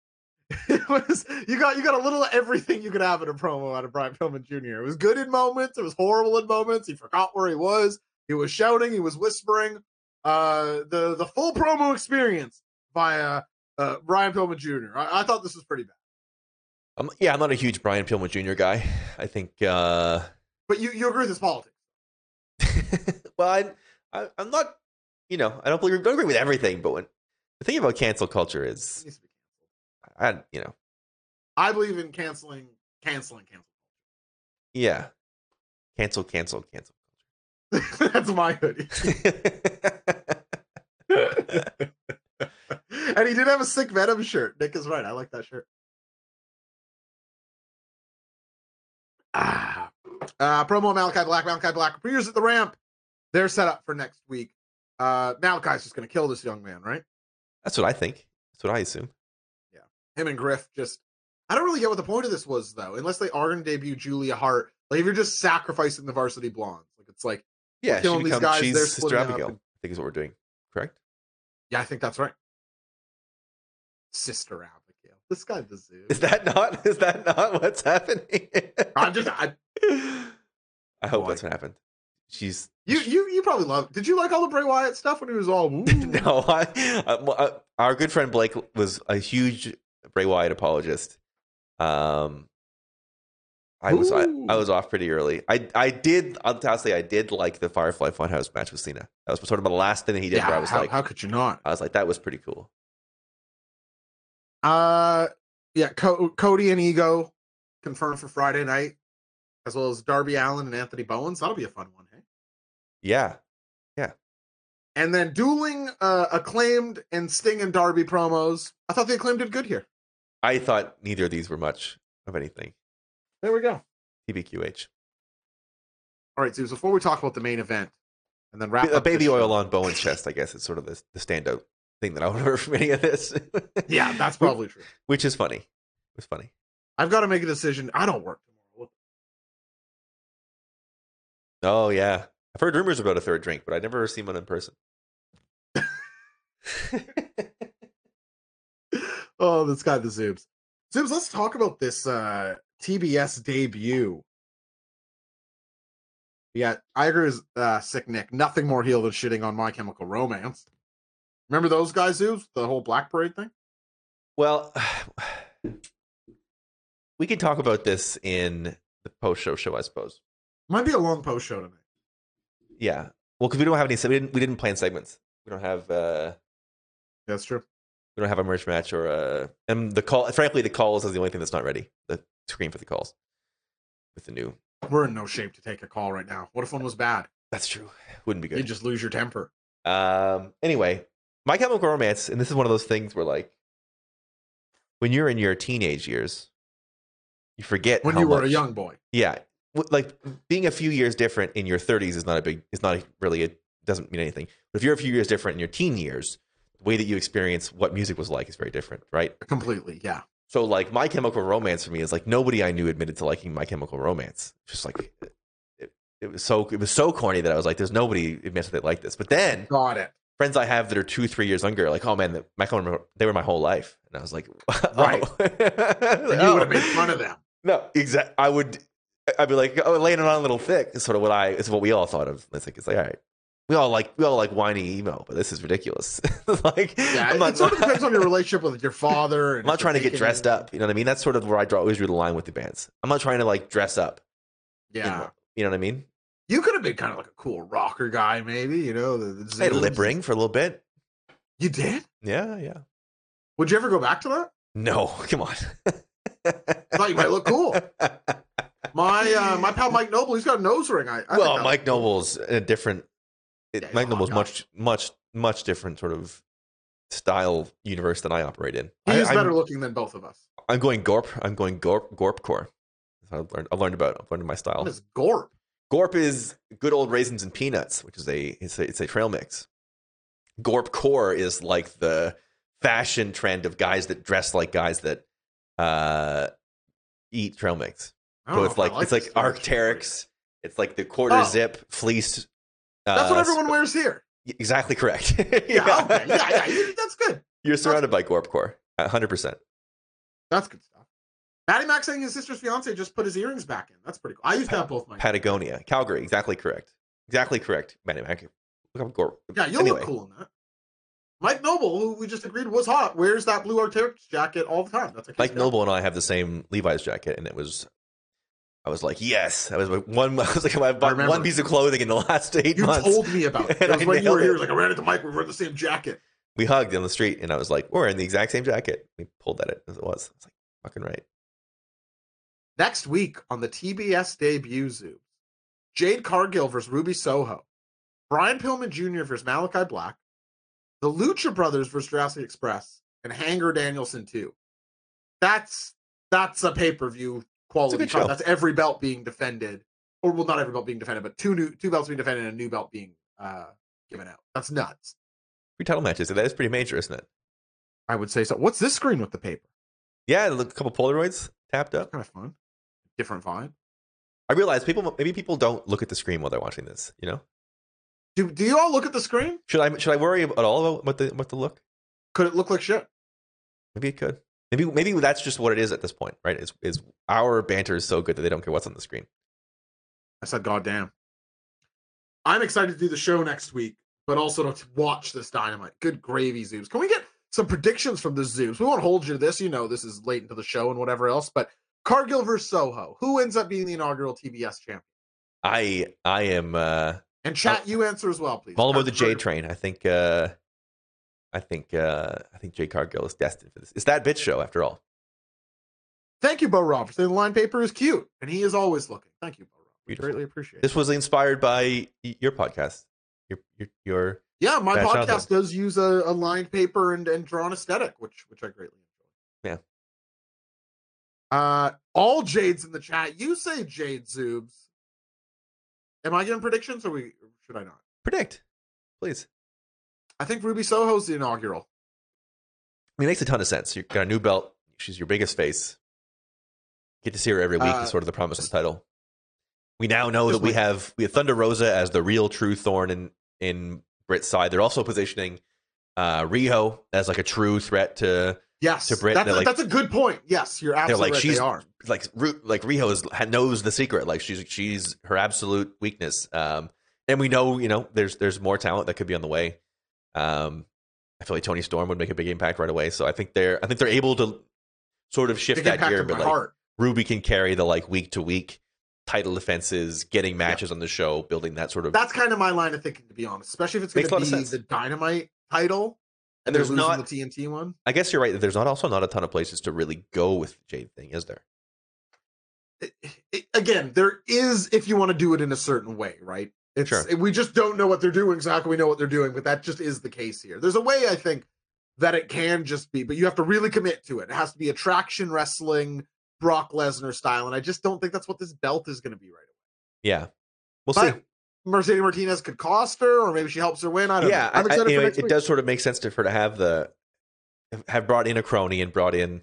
*laughs* It was you got you got a little of everything you could have in a promo out of Brian Pillman Jr. It was good in moments, it was horrible in moments. He forgot where he was. He was shouting, he was whispering. Uh, the the full promo experience via uh, Brian Pillman Jr. I, I thought this was pretty bad, Um, yeah, I'm not a huge Brian Pillman Jr. guy. I think. uh but you you agree with his politics. *laughs* well, I, I, I'm not. You know, I don't believe. Don't agree with everything, but when the thing about cancel culture is, needs to be canceled. I, you know, I believe in canceling, canceling, canceling. yeah, cancel, cancel, cancel. *laughs* That's my hoodie. *laughs* and he did have a sick Venom shirt. Nick is right. I like that shirt. Ah. Uh, promo Malachi Black. Malachi Black appears at the ramp. They're set up for next week. Uh, Malachi's just going to kill this young man, right? That's what I think. That's what I assume. Yeah, him and Griff just. I don't really get what the point of this was, though, unless they are going to debut Julia Hart. Like, if you're just sacrificing the varsity blondes, like, it's like, Yeah, she killing these guys, she's they're Sister Abigail. and- I think is what we're doing. Correct. yeah, I think that's right. Sister Abigail. This guy deserves. Is that not? Is that not what's happening? I'm just. I, *laughs* I hope that's what happened. She's you, you, you probably love. Did you like all the Bray Wyatt stuff when he was all? *laughs* No. I, I, our good friend Blake was a huge Bray Wyatt apologist. Um, I was I, I was off pretty early. I I did honestly I did like the Firefly Funhouse match with Cena. That was sort of the last thing that he did. Yeah, where I was how, like, how could you not? I was like, that was pretty cool. Uh, yeah, Co- Cody and Ego confirmed for Friday night, as well as Darby Allin and Anthony Bowens. That'll be a fun one, hey? Yeah. And then dueling uh, acclaimed and Sting and Darby promos. I thought the acclaimed did good here. I thought neither of these were much of anything. There we go. TBQH. All right, Zeus, before we talk about the main event and then wrap A up this baby show- oil on Bowen's chest, I guess, is sort of the, the standout thing that I have *laughs* from any of this. Yeah, that's *laughs* probably true. Which is funny. It was funny. I've got to make a decision. I don't work tomorrow. Oh, yeah. I've heard rumors about a third drink, but I've never seen one in person. *laughs* Oh, this guy, the Zoobs. Zoobs, let's talk about this uh TBS debut. Yeah, I agree with uh, Sick Nick. Nothing more heel than shitting on My Chemical Romance. Remember those guys, Zoobs? The whole Black Parade thing? well, *sighs* we can talk about this in the post show show, I suppose. Might be a long post show tonight. Yeah. Well, because we don't have any, we didn't, we didn't plan segments. We don't have, uh, That's true. we don't have a merch match or a, and the call, frankly, the calls is the only thing that's not ready. The screen for the calls with the new. We're in no shape to take a call right now. What if one was bad? That's true. Wouldn't be good. You just lose your temper. Um. Anyway, My Chemical Romance, and this is one of those things where, like, when you're in your teenage years, you forget When you were a young boy. Yeah, like being a few years different in your 30s is not a big. it's not really. It doesn't mean anything. But if you're a few years different in your teen years, the way that you experience what music was like is very different, right? Completely, yeah. So, like, My Chemical Romance for me is like nobody I knew admitted to liking My Chemical Romance. Just like. It, it was so it was so corny that I was like, "There's nobody admits that they like this." But then Got it. friends I have that are two, three years younger, like, oh man, the, my they were my whole life, and I was like, *laughs* Right. oh. *laughs* And you oh. would have made fun of them. No, exactly. I would. I'd be like, oh, laying it on a little thick. Is sort of what I. It's what we all thought of. It's like, it's like, all right, we all like, we all like whiny emo, but this is ridiculous. *laughs* like, Yeah, I'm not, it sort of depends on your *laughs* relationship with your father. And I'm not trying to get dressed up. You know what I mean? That's sort of where I draw always drew the line with the bands. I'm not trying to like dress up. Yeah. anymore. You know what I mean? You could have been kind of like a cool rocker guy, maybe. You know, the, the I had a lip ring for a little bit. You did? Yeah, yeah. Would you ever go back to that? No, *laughs* come on. I thought you might look cool. My uh, my pal Mike Noble, he's got a nose ring. I, I well, Mike. Noble's a different. It, Yeah, Mike Noble's much, much, much different sort of style universe than I operate in. He I, is better I'm, looking than both of us. I'm going Gorp. I'm going Gorp. Gorp core. I've learned. I've learned about. I've learned my style. What is Gorp? Gorp is good old raisins and peanuts, which is a it's a, it's a trail mix. Gorp core is like the fashion trend of guys that dress like guys that uh, eat trail mix. So it's if I like, it's like. Arcteryx. It's like the quarter Oh. zip fleece. That's what uh, everyone wears here. Exactly correct. *laughs* Yeah, okay. Yeah, yeah. That's good. You're surrounded by Gorp core. hundred percent. That's good stuff. Matty Mac saying his sister's fiance just put his earrings back in. That's pretty cool. I used to have both my. Patagonia, Calgary. Exactly correct. Exactly correct. Manny Mac. Look up Gorp. Yeah, you'll anyway, look cool in that. Mike Noble, who we just agreed was hot, wears that blue Arcteryx jacket all the time. That's like Mike. Noble and I have the same Levi's jacket, and it was. I was like, yes. I was like, one. *laughs* I was like, I bought remember. one piece of clothing in the last eight You months. You told me about it. *laughs* And I when you were here. It like I ran into Mike. We were in the same jacket. We hugged on the street, and I was like, we're in the exact same jacket. We pulled at it as it was. I was like, fucking right. Next week on the TBS debut Zoo, Jade Cargill versus Ruby Soho, Brian Pillman Jr. versus Malachi Black, the Lucha Brothers versus Jurassic Express, and Hanger Danielson too. That's that's a pay per view quality. show. That's every belt being defended, or well, not every belt being defended, but two new two belts being defended and a new belt being uh, given out. That's nuts. Three title matches. That is pretty major, isn't it? I would say so. What's this screen with the paper? Yeah, a couple Polaroids tapped up. Kind of fun, different vibe. I realize people maybe people don't look at the screen while they're watching this. You know, Do do you all look at the screen? should I should I worry at all about what the what the look? Could it look like shit? Maybe it could. Maybe maybe that's just what it is at this point, right? Is is our banter is so good that they don't care what's on the screen. I said, God damn. I'm excited to do the show next week, but also to watch this dynamite. Good gravy, Zoos. Can we get some predictions from the Zoos? We won't hold you to this. You know, this is late into the show and whatever else, but Cargill versus Soho. Who ends up being the inaugural TBS champion? I I am uh And chat, you answer as well, please. All about the J train. I think uh I think uh I think Jay Cargill is destined for this. It's that bitch show after all. Thank you, Bo Robertson. The line paper is cute, and he is always looking. Thank you, Bo Robertson. We greatly appreciate it. This was inspired by your podcast. Your your, your Yeah, my podcast does use a, a lined paper and, and drawn aesthetic, which which I greatly enjoy. Yeah. Uh, all Jades in the chat. You say Jade Zoobs. Am I giving predictions, or we should I not? predict, please. I think Ruby Soho's the inaugural. I mean, it makes a ton of sense. You've got a new belt. She's your biggest face. Get to see her every week. Uh, is sort of the promise of the title. We now know that we have we have Thunder Rosa as the real true thorn in in Brit's side. They're also positioning uh Riho as like a true threat to Yes, To Brit, that's, a, like- that's a good point. Yes, you're absolutely like, right. she's- they are. like Ru- like Riho is, knows the secret. Like she's she's her absolute weakness. Um, and we know you know there's there's more talent that could be on the way. Um, I feel like Toni Storm would make a big impact right away. So I think they're I think they're able to sort of shift Big that gear. But like heart. Ruby can carry the like week to week title defenses, getting matches on the show, building that sort of. That's kind of my line of thinking, to be honest. Especially if it's going Makes a lot to be the Dynamite title, and they're there's not. the TNT one. I guess you're right. that There's not also not a ton of places to really go with the Jade thing, is there? it- it- again, there is if you want to do it in a certain way, right? It's Sure. we just don't know what they're doing. So how can we know what they're doing? But that just is the case here. There's a way I think that it can just be, but you have to really commit to it. It has to be attraction wrestling, Brock Lesnar style, and I just don't think that's what this belt is going to be right away. Yeah, we'll But see. Mercedes Martinez could cost her, or maybe she helps her win. I don't yeah, know. I'm I- I- you know, it week. does sort of make sense to, for her to have the have brought in a crony and brought in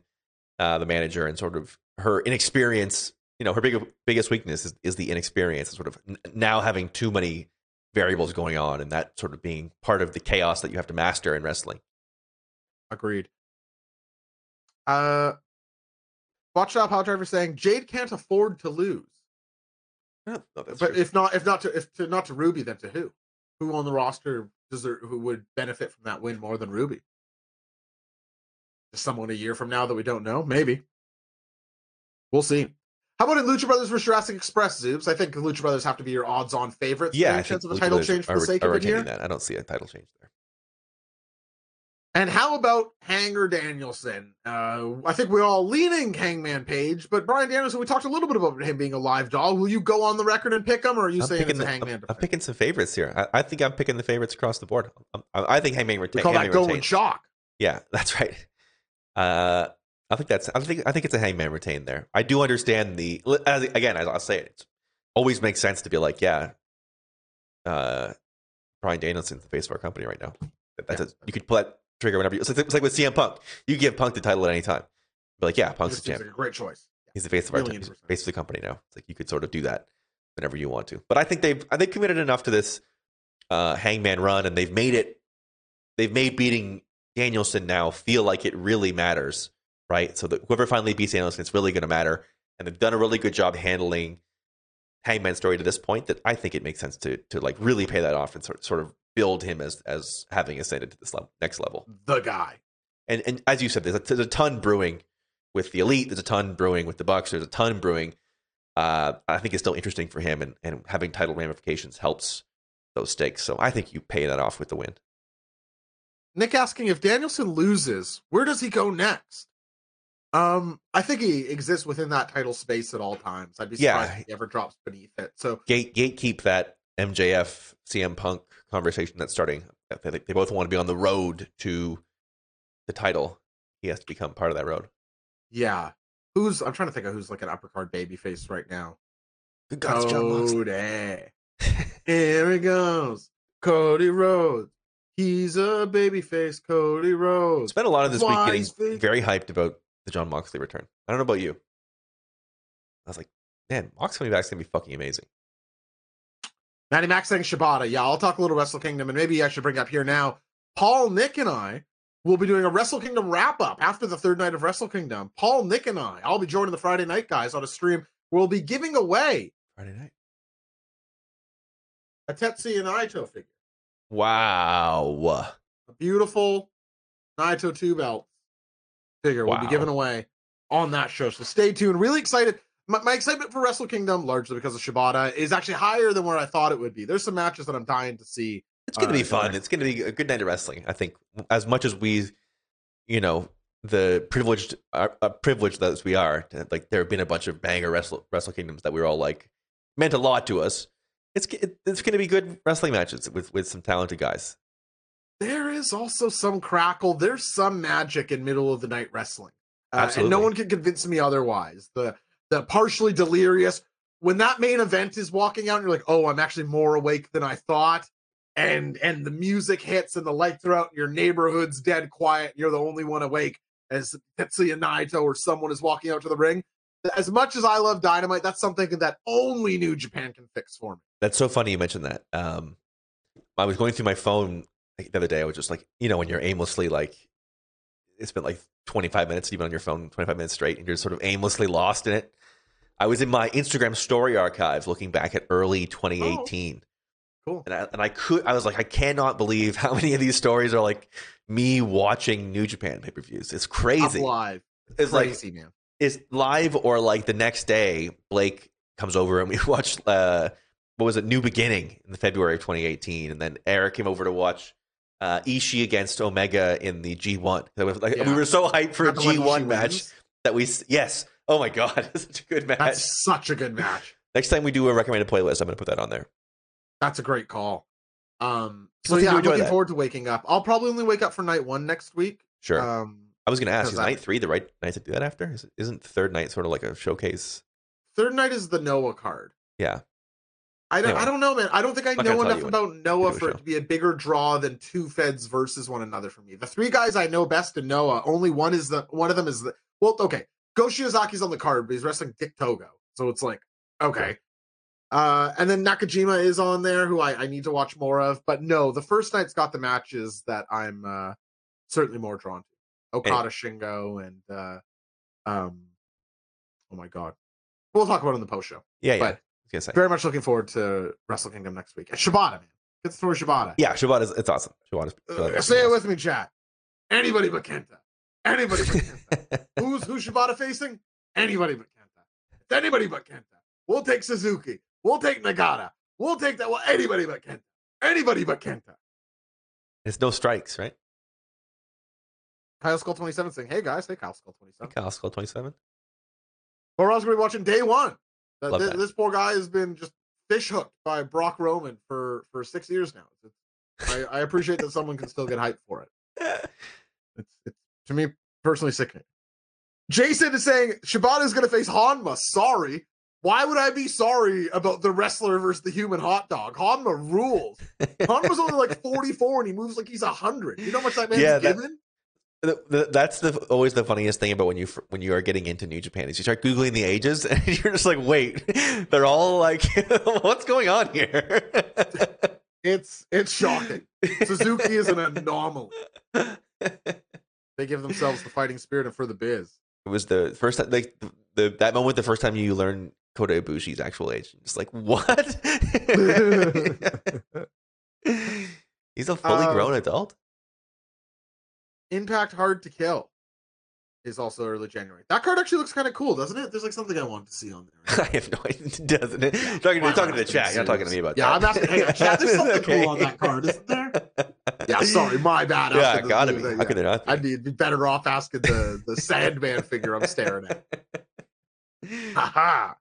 uh, the manager and sort of her inexperience. You know, her big, biggest weakness is, is the inexperience, and sort of now having too many variables going on, and that sort of being part of the chaos that you have to master in wrestling. Agreed. Uh, Watch Out Power Driver saying Jade can't afford to lose. No, no, but true. if not, if not to, if to not to Ruby, then to who? Who on the roster does there, who would benefit from that win more than Ruby? Just someone a year from now that we don't know, maybe. We'll see. How about in Lucha Brothers versus Jurassic Express, Zoobs? I think the Lucha Brothers have to be your odds-on favorites. yeah, I think of a Lucha title Brothers change for are, the sake are of it here. that. I don't see a title change there. And how about Hanger Danielson? Uh, I think we're all leaning Hangman Page, but Bryan Danielson, we talked a little bit about him being a live dog. Will you go on the record and pick him, or are you I'm saying it's a the, Hangman? I'm, I'm picking some favorites here. I, I think I'm picking the favorites across the board. I'm- I, I think Hangman retains. call that going retains. shock. Yeah, *laughs* that's right. Uh, I think that's. I think. I think it's a hangman retain there. I do understand the. As, again, as I'll say it, it always makes sense to be like, yeah, uh, Bryan Danielson's the face of our company right now. That's a, you could pull that trigger whenever you. It's like, it's like with CM Punk. You give Punk the title at any time. Be like, yeah, Punk's the champ. like a great choice. He's the face of our million he's the percent. face of the company now. It's like you could sort of do that whenever you want to. But I think they've I think committed enough to this uh, Hangman run, and they've made it. They've made beating Danielson now feel like it really matters, right? So that whoever finally beats Danielson, it's really going to matter, and they've done a really good job handling Hangman's story to this point. That I think it makes sense to to like really pay that off and sort sort of build him as as having ascended to this level, next level The guy. and and as you said, there's a, there's a ton brewing with the elite. There's a ton brewing with the Bucks. There's a ton brewing. Uh, I think it's still interesting for him, and, and having title ramifications helps those stakes. So I think you pay that off with the win. Nick asking if Danielson loses, where does he go next? Um, I think he exists within that title space at all times. I'd be surprised Yeah. if he ever drops beneath it. So Gate gatekeep that MJF CM Punk conversation that's starting. They, they both want to be on the road to the title. He has to become part of that road. yeah, who's I'm trying to think of who's like an upper card baby face right now. Good God, it's Jon Moxley. Cody. *laughs* Here he goes. Cody Rhodes. He's a baby face, Cody Rhodes. Spent a lot of this week getting is very hyped about the Jon Moxley return. I don't know about you. I was like, man, Mox coming back is gonna be fucking amazing. Matty Max saying Shibata. Yeah, I'll talk a little Wrestle Kingdom, and maybe I should bring up here now. Paul, Nick, and I will be doing a Wrestle Kingdom wrap up after the third night of Wrestle Kingdom. Paul, Nick, and I, I'll be joining the Friday night guys on a stream. We'll be giving away Friday night. a Tetsuya and Naito figure, Wow. a beautiful Naito two belt figure. Will be given away on that show. So stay tuned. Really excited. My, my excitement for Wrestle Kingdom, largely because of Shibata, is actually higher than where I thought it would be. There's some matches that I'm dying to see. It's gonna Uh, be fun. It's gonna be a good night of wrestling. I think as much as we, you know, the privileged uh, uh, privileged that we are, like there have been a bunch of banger wrestle Wrestle Kingdoms that we were all like meant a lot to us. It's it, it's going to be good wrestling matches with with some talented guys. There is also some crackle. There's some magic in middle of the night wrestling, uh, and no one can convince me otherwise. The the partially delirious when that main event is walking out, and you're like, oh, I'm actually more awake than I thought. And and the music hits and the lights are out, and your neighborhood's dead quiet, and you're the only one awake as Tetsuya Naito or someone is walking out to the ring. As much as I love Dynamite, that's something that only New Japan can fix for me. That's so funny you mentioned that. Um, I was going through my phone the other day. I was just like, you know, when you're aimlessly like, it's been like 25 minutes, you've been on your phone 25 minutes straight, and you're sort of aimlessly lost in it. I was in my Instagram story archive looking back at early 2018. Cool. And I, and I could, I was like, I cannot believe *laughs* how many of these stories are like me watching New Japan pay per views. It's Up crazy. live. It's like, Crazy, man. it's live or like the next day blake comes over and we *laughs* watch, uh what was it new beginning in the february of 2018 and then eric came over to watch uh Ishii against omega in the g1 That was like, we were so hyped for a Not the one g1 match wins. that we yes oh my god *laughs* such a good match That's such a good match. next time we do a recommended playlist i'm gonna put that on there That's a great call. Um, so seem yeah, I'm looking that. forward to waking up. I'll probably only wake up for night one next week. sure Um, i was gonna ask is I- night three the right night to do that after is, isn't third night sort of like a showcase third night is the Noah card. yeah I don't, Anyway. I don't know, man. I don't think I know enough about Noah for it to be a bigger draw than two feds versus one another for me. The three guys I know best in Noah, only one is the one of them is the well, okay. Go Shiozaki's on the card, but he's wrestling Dick Togo. So it's like, okay. Uh, and then Nakajima is on there, who I, I need to watch more of. But no, the first night's got the matches that I'm uh, certainly more drawn to. Okada, Shingo, and uh, um, oh my god, we'll talk about it in the post show. yeah yeah But- Gonna Very much looking forward to Wrestle Kingdom next week. And Shibata, man, get the story Shibata. yeah Shibata's it's awesome Shibata's, Uh, Shibata's say it with me, chat. Anybody but Kenta. Anybody but Kenta. *laughs* Who's who's Shibata facing? Anybody but Kenta. It's anybody but Kenta. We'll take Suzuki. We'll take Nagata. We'll take that. Well, anybody but Kenta. Anybody but Kenta. it's no strikes right Kyle Skull 27 saying, hey guys, hey Kyle Skull 27. Kyle Skull 27 We're also gonna be watching day one. Love thi- that. this poor guy has been just fish hooked by Brock Roman for for six years now. I, I appreciate that someone can still get hyped for it. *laughs* It's, it's to me personally sickening. Jason is saying Shibata is going to face Hanma. Sorry. Why would I be sorry about the wrestler versus the human hot dog? Hanma rules. Hanma's only like 44 and he moves like he's 100. You know how much that man's Yeah, that- given? The- the- that's the always the funniest thing about when you when you are getting into New Japan is you start googling the ages *laughs* and you're just like, wait, *laughs* they're all like, *laughs* what's going on here? It's it's shocking. Suzuki is an anomaly. They give themselves the fighting spirit and for the biz. It was the first time, like the, that moment, the first time you learn Kota Ibushi's actual age. It's like, what? He's a fully Uh, grown adult. Impact Hard to Kill is also early January. That card actually looks kind of cool, doesn't it? There's like something I want to see on there. *laughs* I have no idea, *laughs* doesn't it? You're talking, Why you're talking to the chat. You're not talking to me about Yeah, that. Yeah, I'm asking- hey, chat, there's *laughs* something cool on that card, isn't there? Yeah, sorry, my bad. Yeah, After gotta the- be. the- How could it not be? I'd be, be better off asking the the Sandman figure I'm staring at. Haha.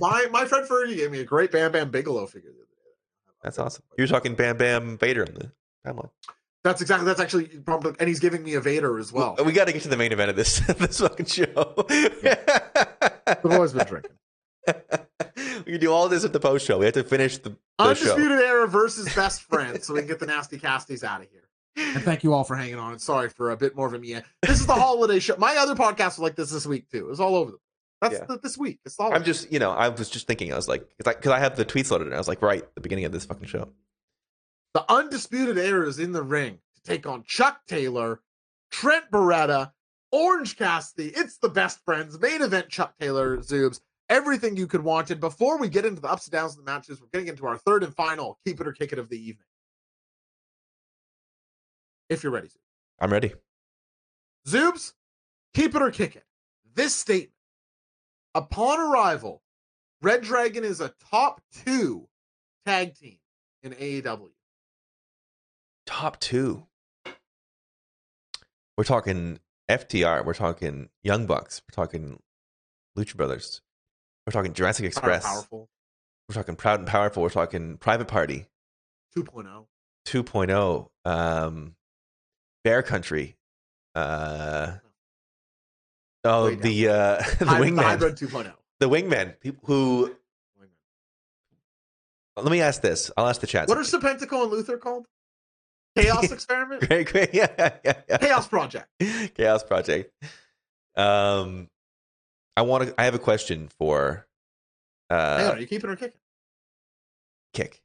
my my friend Fergie gave me a great Bam Bam Bigelow figure. the other day. That's awesome. You're talking Bam Bam Vader on the timeline. That's exactly that's actually probably, and he's giving me a Vader as well. We got to get to the main event of this *laughs* this fucking show. I've always been drinking. *laughs* we can do all this at the post show. We have to finish the, the show. Undisputed Era versus *laughs* Best Friends, so we can get the nasty casties out of here. And thank you all for hanging on. And sorry for a bit more of a me. This is the holiday show. My other podcasts were like this this week too. It was all over the place. That's Yeah. the, this week. It's holiday. I'm just, you know, I was just thinking. I was like, because I, 'cause I have the tweets loaded, and I was like, right, the beginning of this fucking show. The Undisputed Era is in the ring to take on Chuck Taylor, Trent Beretta, Orange Cassidy. It's the best friends. Main event Chuck Taylor, Zoobs. Everything you could want. And before we get into the ups and downs of the matches, we're getting into our third and final keep it or kick it of the evening. If you're ready, Zoobs. I'm ready. Zoobs, keep it or kick it. This statement. Upon arrival, Red Dragon is a top two tag team in AEW. Top two. We're talking FTR. We're talking Young Bucks. We're talking Lucha Brothers. We're talking Jurassic Express. Powerful. We're talking Proud and Powerful. We're talking Private Party 2.0. 2.0. Um, Bear Country. Uh, oh, Way down. the uh, the *laughs* Hy- Wingman. Hybrid 2.0. The Wingman. People who. Let me ask this. I'll ask the chat. What are Serpentico and Luther called? Chaos *laughs* Experiment? great, great, *laughs* yeah, yeah, yeah. Chaos Project. Chaos Project. Um, I want to. I have a question for Hang uh, on, are you keeping her kicking? Kick.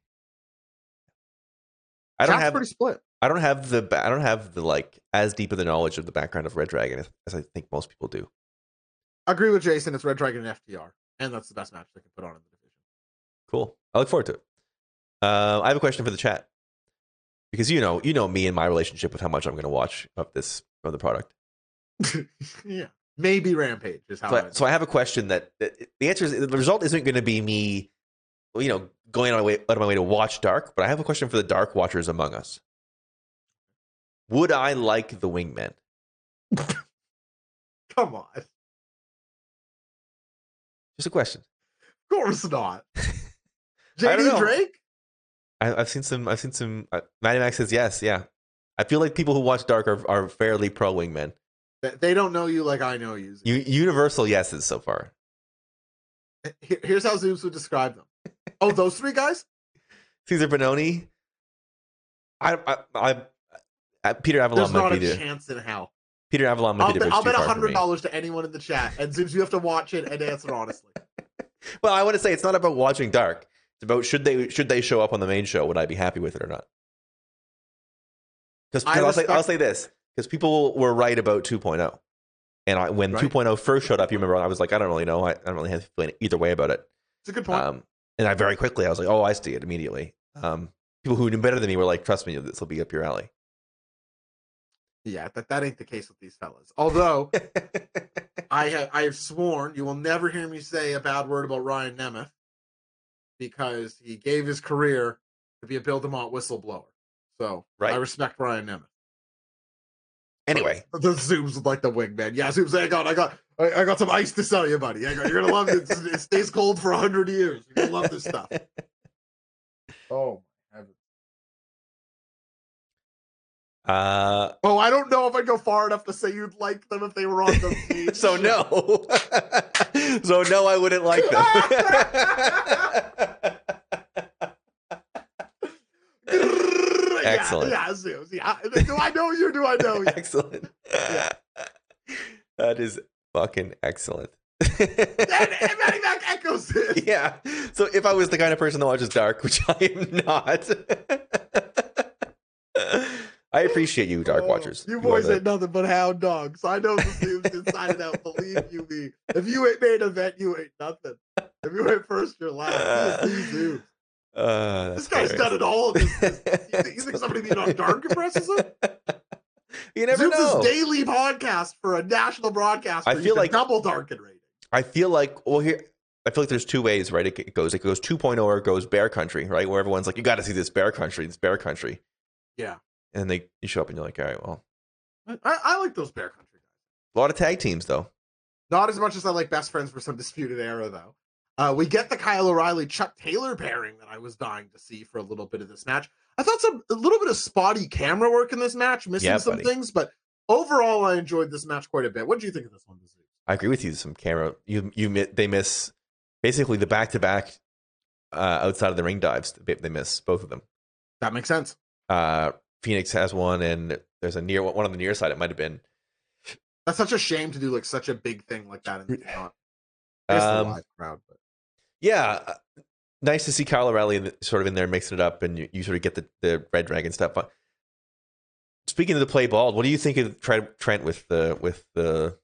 I don't have. pretty split. I don't have the. I don't have the like as deep of the knowledge of the background of Red Dragon as, as I think most people do. I agree with Jason. It's Red Dragon and FTR, and that's the best match they can put on in the division. Cool. I look forward to it. Uh, I have a question for the chat because you know, you know me and my relationship with how much I'm going to watch of this of the product. *laughs* yeah, maybe Rampage is how. So I, so I have a question that, that the answer is the result isn't going to be me, you know, going on my way out of my way to watch Dark, but I have a question for the Dark watchers among us. Would I like the Wingmen? *laughs* Come on, Just a question. Of course not. *laughs* JD Drake. I, I've seen some. I've seen some. Uh, Matty Max says yes. Yeah, I feel like people who watch Dark are, are fairly pro Wingmen. They- don't know you like I know you. U- universal yeses so far. Here- Here's how Zeus would describe them. Oh, those three guys? *laughs* Cezar Bononi. I, I, I, I Peter Avalon There's not a chance in hell. Peter Avalon I'll, be I'll bet too far for hundred dollars to anyone in the chat, and Zeus, you have to watch it and answer honestly. *laughs* Well, I want to say it's not about watching Dark. About should they should they show up on the main show? Would I be happy with it or not? Because I'll say I'll say this because people were right about 2.0, and I, when Right. 2.0 first showed up, you remember I was like, I don't really know. I, I don't really have either way about it. It's a good point. Um, and I very quickly I was like, oh, I see it immediately. Um, people who knew better than me were like, trust me, this will be up your alley. yeah, that, that ain't the case with these fellas. Although *laughs* I have I have sworn you will never hear me say a bad word about Ryan Nemeth because he gave his career to be a Bill DeMott whistleblower. So Right. I respect Ryan Nemeth. anyway, *laughs* The zooms with like the wingman. Yeah, zooms. Hang on, I got I, I got some ice to sell you, buddy. You're gonna love it. It stays cold for hundred years. You're gonna love this stuff. *laughs* Oh uh, Oh, I don't know if I'd go far enough to say you'd like them if they were on the *laughs* main so no, *laughs* so no, I wouldn't like them. *laughs* Excellent. Yeah, yeah. Yeah. Do I know you? Do I know you? excellent. that is fucking excellent. Matty Mac echoes it. yeah. So if I was the kind of person that watches Dark, which I am not, I appreciate you, Dark Watchers. You boys ain't nothing but hound dogs. I know the Zeus inside and out. Believe you me. If you ain't made an event, you ain't nothing. If you ain't first, you're last. This is *laughs* Uh, This guy's done it all. This, this, you, think, you think somebody being on Dark impresses him? You never Zeus' know. daily podcast for a national broadcast. I feel like- double darken rating. I feel like well here I feel like there's two ways, right? It, it goes it goes 2.0 or it goes bear country, right? Where everyone's like, you got to see this bear country, this bear country, Yeah. And then they you show up and you're like, all right, well, I, I like those Bear Country guys. a lot of tag teams though. Not as much as I like Best Friends for some disputed era, though. Uh, we get the Kyle O'Reilly Chuck Taylor pairing that I was dying to see for a little bit of this match. I thought some a little bit of spotty camera work in this match, missing Yeah, some buddy. things, but overall, I enjoyed this match quite a bit. What do you think of this one? I agree with you. Some camera, you you they miss basically the back to back outside of the ring dives. They, they miss both of them. That makes sense. Uh, Phoenix has one, and there's a near one on the near side. It might have been. That's such a shame to do like such a big thing like that. And not, I the Um, live crowd, but Yeah, uh, nice to see Kyle O'Reilly the- sort of in there mixing it up, and you, you sort of get the, the Red Dragon stuff. Speaking of the play bald, what do you think of Trent, Trent with the with the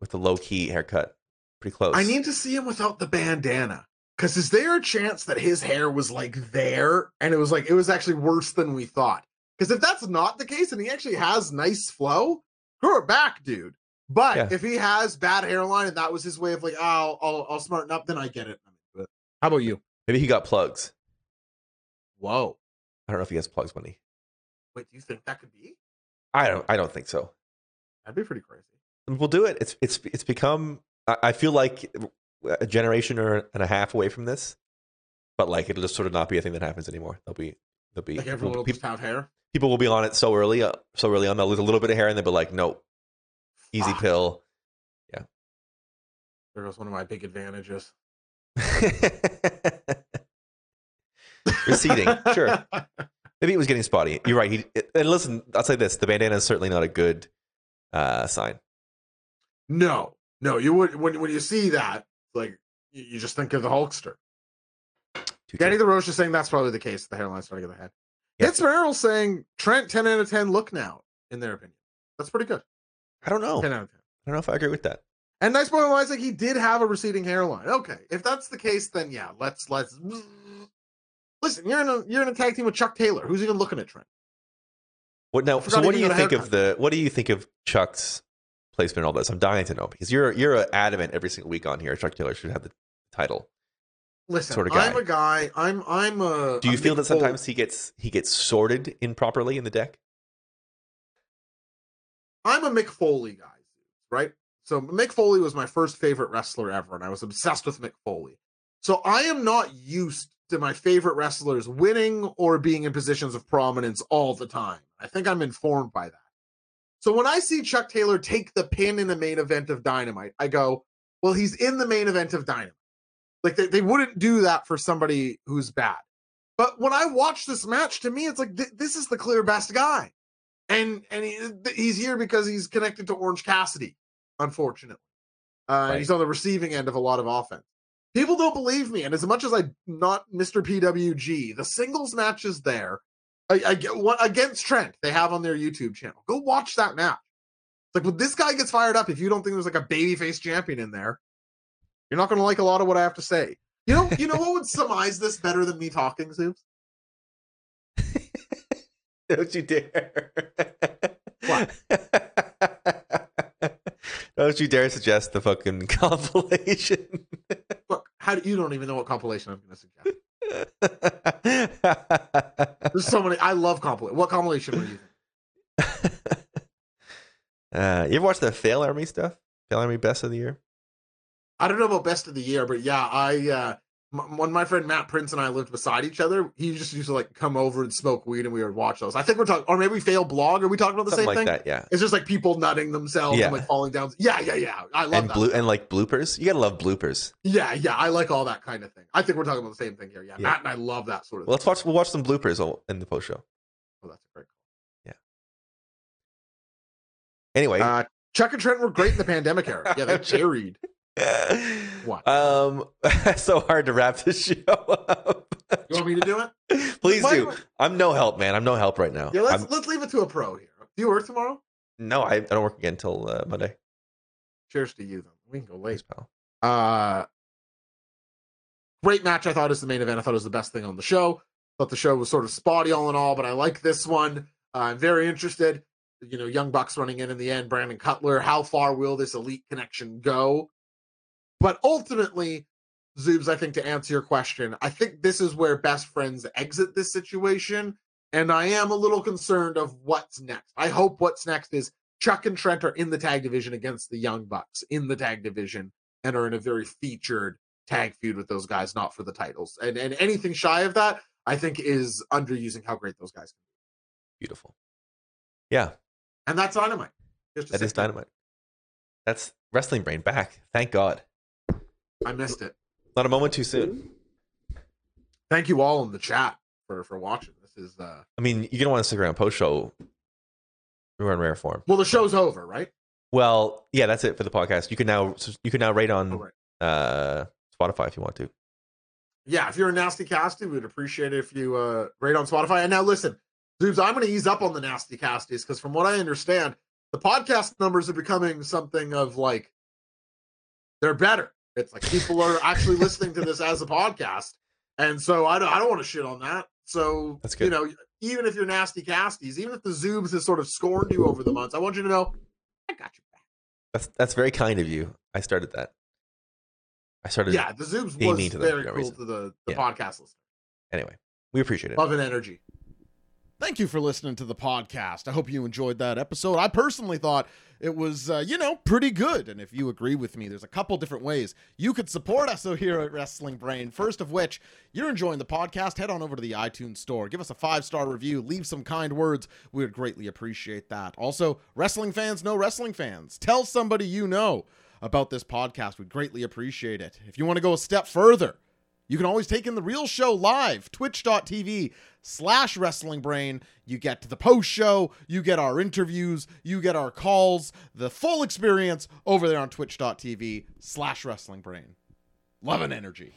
with the low key haircut? Pretty close. I need to see him without the bandana. Because is there a chance that his hair was like there and it was like it was actually worse than we thought? Because if that's not the case and he actually has nice flow, grow it back, dude. But Yeah. if he has bad hairline and that was his way of like, oh, I'll, I'll, I'll smarten up, then I get it. But how about you? maybe he got plugs. Whoa. I don't know if he has plugs money. Wait, do you think that could be? I don't. I don't think so. That'd be pretty crazy. We'll do it. It's it's it's become. I feel like a generation or and a half away from this, but like it'll just sort of not be a thing that happens anymore. There'll be there'll be Like everyone will people, just have hair. People will be on it so early, uh, so early on. They'll lose a little bit of hair and they'll be like, nope, easy Fuck. pill. Yeah. There goes one of my big advantages. *laughs* Receding, sure. *laughs* Maybe it was getting spotty. You're right. He, and listen, I'll say this: the bandana is certainly not a good uh, sign. No, no, you would when when you see that, like you, just think of the Hulkster. Too Danny the Roche is saying that's probably the case. The hairline's starting to get the head. Hits Merrill saying Trent 10 out of 10 look now, in their opinion. That's pretty good. I don't know. 10 I out of 10. I don't know if I agree with that. And nice point wise, like he did have a receding hairline. Okay, if that's the case, then yeah, let's let's *sniffs* listen. You're in a you're in a tag team with Chuck Taylor. Who's even looking at Trent? What now? So, what do you think of the? What do you think of Chuck's placement all this? I'm dying to know because you're you're adamant every single week on here. Chuck Taylor should have the title. Listen, Sort of I'm a guy. I'm I'm a. Do you a feel that sometimes he gets he gets sorted improperly in the deck? I'm a Mick Foley guy, right? So Mick Foley was my first favorite wrestler ever, and I was obsessed with Mick Foley. So I am not used to my favorite wrestlers winning or being in positions of prominence all the time. I think I'm informed by that. So when I see Chuck Taylor take the pin in the main event of Dynamite, I go, well, he's in the main event of Dynamite. Like they, they wouldn't do that for somebody who's bad. But when I watch this match, to me, it's like th- this is the clear best guy and and he, he's here because he's connected to Orange Cassidy, unfortunately. Uh, and Right. He's on the receiving end of a lot of offense. People don't believe me, and as much as I not Mr. PWG, the singles matches there, I, I get what against Trent they have on their YouTube channel. Go watch that match. It's like when this guy gets fired up, if you don't think there's like a babyface champion in there, you're not going to like a lot of what I have to say. You know, you know what would surmise this better than me talking, Zeus? *laughs* Don't you dare! What? *laughs* Don't you dare suggest the fucking *laughs* compilation. Look, how do you don't even know what compilation I'm going to suggest? There's so many. I love compilation. What compilation were you? uh, you ever watch the Fail Army stuff? Fail Army Best of the Year? I don't know about best of the year, but yeah, I uh m- when my friend Matt Prince and I lived beside each other, he just used to like come over and smoke weed, and we would watch those. I think we're talking, or maybe fail blog. Are we talking about the Something same like thing? that, yeah. It's just like people nutting themselves Yeah. and like falling down. Yeah, yeah, yeah. I love And that. blue and like bloopers. You gotta love bloopers. yeah, yeah. I like all that kind of thing. I think we're talking about the same thing here. Yeah, Yeah. Matt and I love that sort of. Well, thing. let's watch. We'll watch some bloopers in the post show. Oh, that's great Anyway. Uh, Chuck and Trent were great in the pandemic era. Yeah, they *laughs* carried. What? Um, *laughs* so hard to wrap this *laughs* show up. You want me to do it? Please Why- do. I'm no help, man. I'm no help right now. Yeah, let's I'm- let's leave it to a pro here. Do you work tomorrow? no, I, I don't work again until uh, Monday. Cheers to you then. We can go late. Pal. Uh, great match. I thought is the main event. I thought it was the best thing on the show. Thought the show was sort of spotty all in all, but I like this one. Uh, I'm very interested. You know, Young Bucks running in in the end. Brandon Cutler. How far will this elite connection go? But ultimately, Zoobs, I think to answer your question, I think this is where best friends exit this situation. And I am a little concerned of what's next. I hope what's next is Chuck and Trent are in the tag division against the Young Bucks in the tag division and are in a very featured tag feud with those guys, not for the titles. And and anything shy of that, I think is underusing how great those guys can be. Beautiful. Yeah. And that's dynamite. Just that is dynamite. That's wrestling brain back. Thank God. I missed it. Not a moment too soon. Thank you all in the chat for for watching. This is uh I mean, you're gonna want to stick around post show. We're in rare form. well the show's over, right? Well, yeah, that's it for the podcast. You can now you can now rate on Oh, right. uh, Spotify if you want to. Yeah, if you're a nasty casty, we'd appreciate it if you uh rate on Spotify. And now listen, Zoobs, I'm gonna ease up on the nasty casties because from what I understand, the podcast numbers are becoming something of like they're better. It's like people are actually listening to this as a podcast. And so I don't I don't want to shit on that. So That's good. you know, even if you're nasty casties, even if the Zoobs has sort of scorned you over the months, I want you to know I got you back. That's that's very kind of you. I started that. I started. Yeah, the Zoobs being was mean to them for very no cool reason. to the, the Yeah. podcast listener. Anyway, we appreciate it. Love and energy. Thank you for listening to the podcast. I hope you enjoyed that episode. I personally thought it was, uh, you know, pretty good. And if you agree with me, there's a couple different ways you could support us *laughs* here at Wrestling Brain. First of which, you're enjoying the podcast, head on over to the iTunes store, give us a five star review, leave some kind words. We would greatly appreciate that. Also, wrestling fans know wrestling fans. Tell somebody you know about this podcast. We'd greatly appreciate it. If you want to go a step further, you can always take in the real show live, twitch.tv slash wrestling brain. You get to the post show, you get our interviews, you get our calls, the full experience over there on twitch.tv slash wrestling brain. Love and energy.